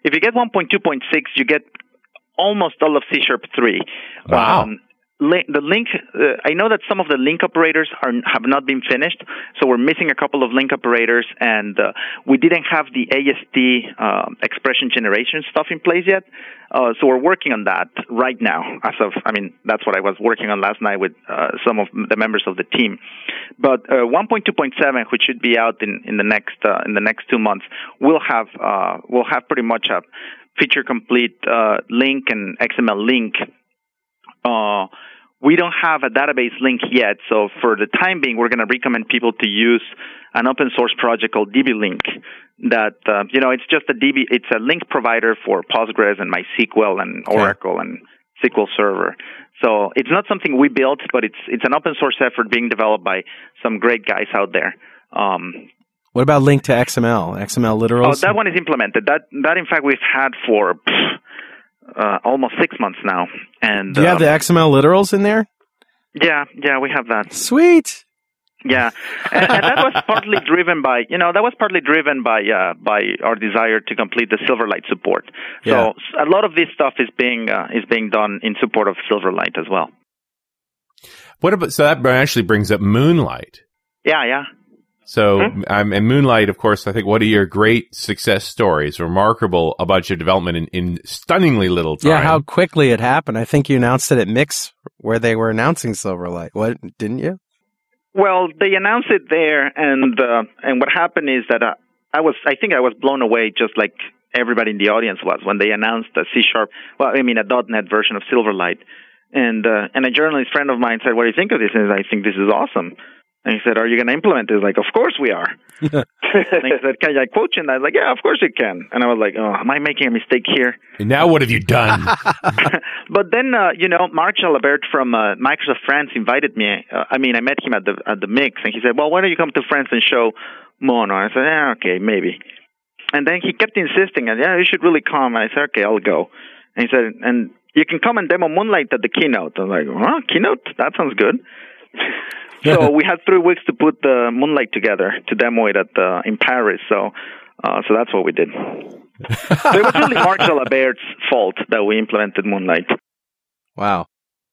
if you get 1.2.6, you get almost all of C Sharp 3. Wow. Um, the LINQ, uh, I know that some of the LINQ operators are have not been finished, so we're missing a couple of LINQ operators, and uh, we didn't have the AST um expression generation stuff in place yet. Uh, so we're working on that right now. As of, I mean, that's what I was working on last night with uh, some of the members of the team. But uh, 1.2.7, which should be out in, in the next uh, in the next two months, will have uh, will have pretty much a feature complete uh, LINQ and XML LINQ. Uh, we don't have a database LINQ yet, so for the time being, we're going to recommend people to use an open source project called DbLinq. That uh, you know, it's just a DB, it's a LINQ provider for Postgres and MySQL and Oracle and SQL Server. So it's not something we built, but it's it's an open source effort being developed by some great guys out there. Um, What about LINQ to XML? XML oh, literals? that one is implemented. That that in fact we've had for pff, uh, almost six months now. And Do you have um, the XML literals in there? yeah, yeah, we have that. Sweet. Yeah, and, and that was partly driven by you know that was partly driven by uh, by our desire to complete the Silverlight support. So Yeah. s- a lot of this stuff is being uh, is being done in support of Silverlight as well. What about so that actually brings up Moonlight. Yeah, yeah. So Hmm? um, and Moonlight, of course, I think one of your great success stories, remarkable about your development in, in stunningly little time. Yeah, how quickly it happened. I think you announced it at Mix where they were announcing Silverlight. What didn't you? Well, they announced it there, and uh, and what happened is that uh, I was I think I was blown away just like everybody in the audience was when they announced a C sharp. Well, I mean a .NET version of Silverlight, and uh, and a journalist friend of mine said, "What do you think of this?" And I think this is awesome. And he said, "Are you going to implement it?" Like, of course we are. and he said, "Can I quote you?" And I was like, "Yeah, of course you can." And I was like, "Oh, am I making a mistake here?" And now what have you done? but then, uh, you know, Marc Jalabert from uh, Microsoft France invited me. Uh, I mean, I met him at the at the mix, and he said, "Well, why don't you come to France and show Mono?" I said, "Yeah, okay, maybe." And then he kept insisting, and yeah, you should really come. And I said, "Okay, I'll go." And he said, "And you can come and demo Moonlight at the keynote." I was like, "Oh, keynote? That sounds good." so we had three weeks to put the Moonlight together to demo it at uh, in Paris. So, uh, so that's what we did. so it was really Marc Jalabert's fault that we implemented Moonlight. Wow.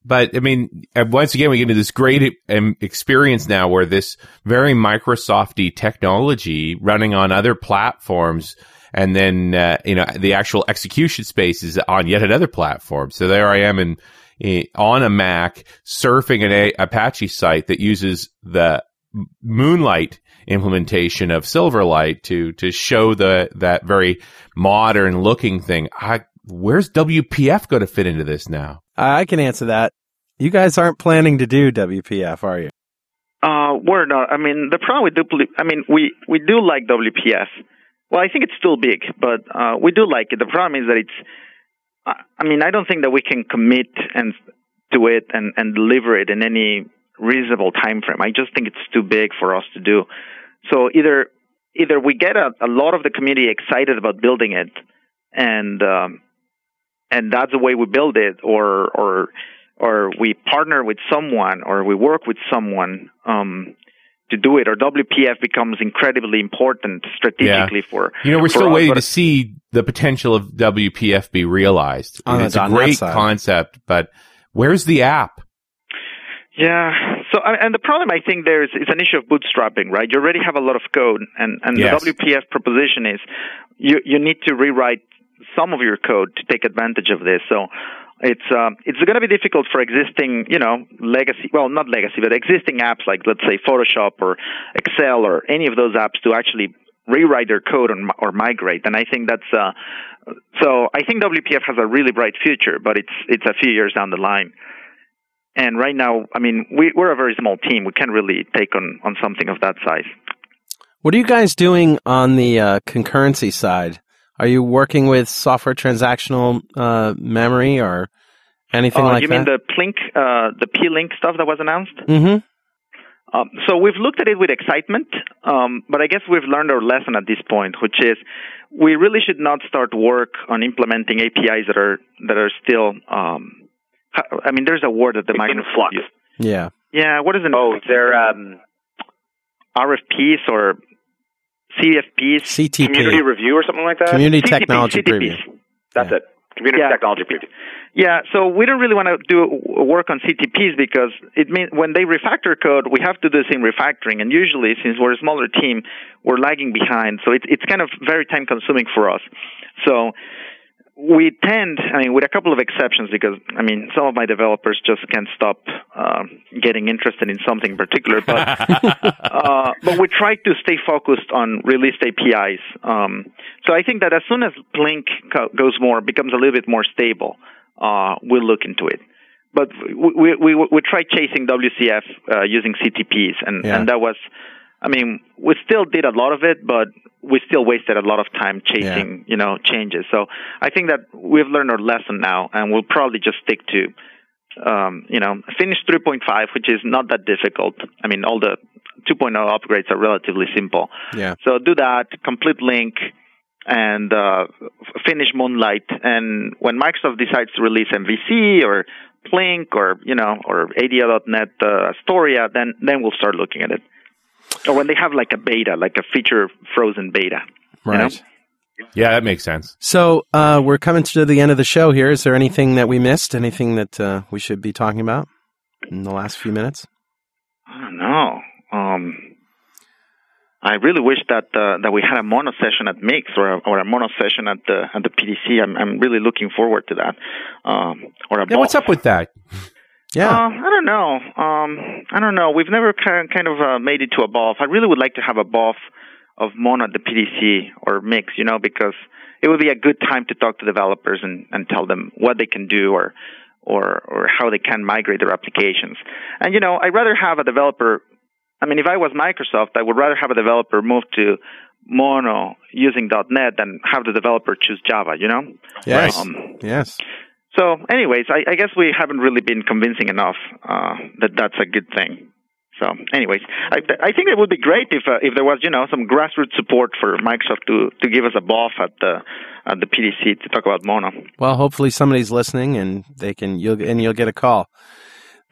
But I mean, uh, once again, we get into this great um, experience now where this very Microsofty technology running on other platforms, and then uh, you know the actual execution space is on yet another platform. So there I am in, in on a Mac surfing an a- Apache site that uses the Moonlight implementation of Silverlight to to show the that very modern looking thing. I, where's WPF going to fit into this now? I can answer that. You guys aren't planning to do WPF, are you? Uh, we're not. I mean, the problem with dupli- I mean, we we do like WPF. Well, I think it's still big, but uh, we do like it. The problem is that it's. I mean, I don't think that we can commit and to it and and deliver it in any reasonable time frame. I just think it's too big for us to do. So either either we get a, a lot of the community excited about building it, and um, and that's the way we build it, or or or we partner with someone, or we work with someone um, to do it, or WPF becomes incredibly important strategically for. You know, we're still us, waiting to see the potential of WPF be realized. On the it's a great concept, but where's the app? Yeah. So, uh, and the problem I think there is is an issue of bootstrapping, right? You already have a lot of code, and and Yes. the WPF proposition is you you need to rewrite some of your code to take advantage of this. So. It's uh, it's going to be difficult for existing, you know, legacy. Well, not legacy, but existing apps like let's say Photoshop or Excel or any of those apps to actually rewrite their code or, or migrate. And I think that's uh, so. I think WPF has a really bright future, but it's it's a few years down the line. And right now, I mean, we, we're a very small team. We can't really take on, on something of that size. What are you guys doing on the uh, concurrency side? Are you working with software transactional uh, memory or anything Uh, like you that? mean the PLINQ, uh, the PLINQ stuff that was announced? mm-hmm. Um, so we've looked at it with excitement, um, but I guess we've learned our lesson at this point, which is we really should not start work on implementing APIs that are that are still. Um, I mean, there's a word that the In Microsoft flux. use. Yeah. Yeah, what is it? Oh, they're um, RFPs or CFPs? CTP. community review or something like that. Community CTP, Technology CTPs. Preview. That's Yeah. it. Community Yeah. technology preview. Yeah, so we don't really want to do work on CTPs because it means when they refactor code, we have to do the same refactoring, and usually, since we're a smaller team, we're lagging behind. So it's it's kind of very time consuming for us. So we tend, I mean, with a couple of exceptions, because I mean, some of my developers just can't stop uh, getting interested in something in particular, but uh, but we try to stay focused on released APIs. Um, so I think that as soon as PLINQ co- goes more, becomes a little bit more stable, uh, we'll look into it. But we we we, we tried chasing WCF uh, using CTPs, and Yeah. and that was, I mean, we still did a lot of it, but we still wasted a lot of time chasing, you know, changes. So I think that we've learned our lesson now, and we'll probably just stick to um, you know, finish 3.5, which is not that difficult. I mean, all the 2.0 upgrades are relatively simple. Yeah. So do that, complete LINQ, and uh, finish Moonlight. And when Microsoft decides to release MVC or PLINQ or you know or ADO.NET uh, Astoria, then then we'll start looking at it. Or when they have like a beta, like a feature frozen beta. you know? Right. Yeah, that makes sense. So uh, we're coming to the end of the show here. Is there anything that we missed? Anything that uh, we should be talking about in the last few minutes? I don't know. Um, I really wish that uh, that we had a mono session at Mix or a, or a mono session at the at the PDC. I'm I'm really looking forward to that. Um, or a Yeah, what's up with that? Yeah. Uh, I don't know. Um, I don't know. We've never kind of uh, made it to a BOF. I really would like to have a BOF of Mono at the PDC or Mix, you know, because it would be a good time to talk to developers and, and tell them what they can do or or or how they can migrate their applications. And you know, I'd rather have a developer. I mean, if I was Microsoft, I would rather have a developer move to Mono using .NET than have the developer choose Java. You know. Yes. Um, Yes. So, anyways, I, I guess we haven't really been convincing enough uh, that that's a good thing. So, anyways, I, I think it would be great if uh, if there was you know some grassroots support for Microsoft to to give us a BOF at the at the PDC to talk about Mono. Well, hopefully somebody's listening and they can you'll and you'll get a call.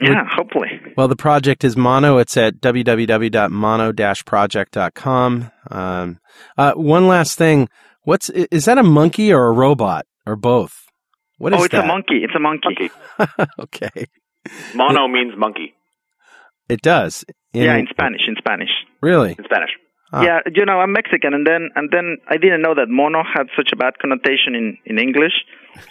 Yeah, hopefully. Well, the project is Mono. It's at www.mono-project.com. Um, uh, one last thing. What's is that a monkey or a robot or both? What is oh, it's that? a monkey. It's a monkey. okay. Mono means monkey It does. In- yeah, in Spanish. In Spanish. Really? in Spanish. Ah. Yeah, you know, I'm Mexican, and then and then I didn't know that mono had such a bad connotation in in English.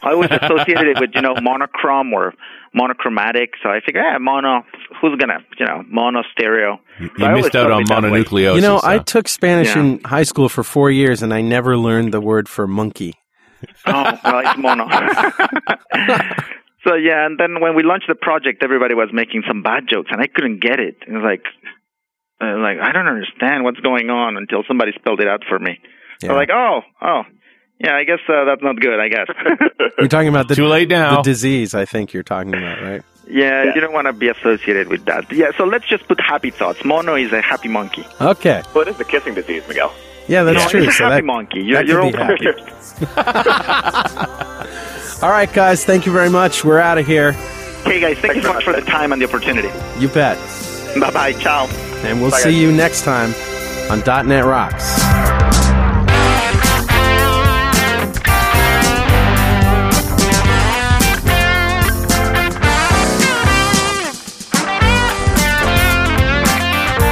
I always associated it with you know monochrome or monochromatic. So I figured, yeah, mono. Who's gonna you know mono stereo? You So I missed out on of it that way. mononucleosis. You know, I took Spanish Yeah. in high school for four years, and I never learned the word for monkey. Oh, well, it's mono. so yeah, and then when we launched the project, everybody was making some bad jokes, and I couldn't get it. It was like, uh, like I don't understand what's going on until somebody spelled it out for me. Yeah. I'm like, oh, oh, yeah, I guess uh, that's not good. I guess. You're talking about the Too late now. the disease. I think you're talking about, right? yeah, you don't want to be associated with that. Yeah, so let's just put happy thoughts. Mono is a happy monkey. Okay. Well, it is the kissing disease, Miguel. Yeah, that's no, true. it's a So happy that, monkey. You're, that you're all be all right, guys. Thank you very much. We're out of here. Okay, guys, thank you so much for the time and the opportunity. You bet. Bye bye. Ciao. And we'll Bye, see guys. you next time on .NET Rocks.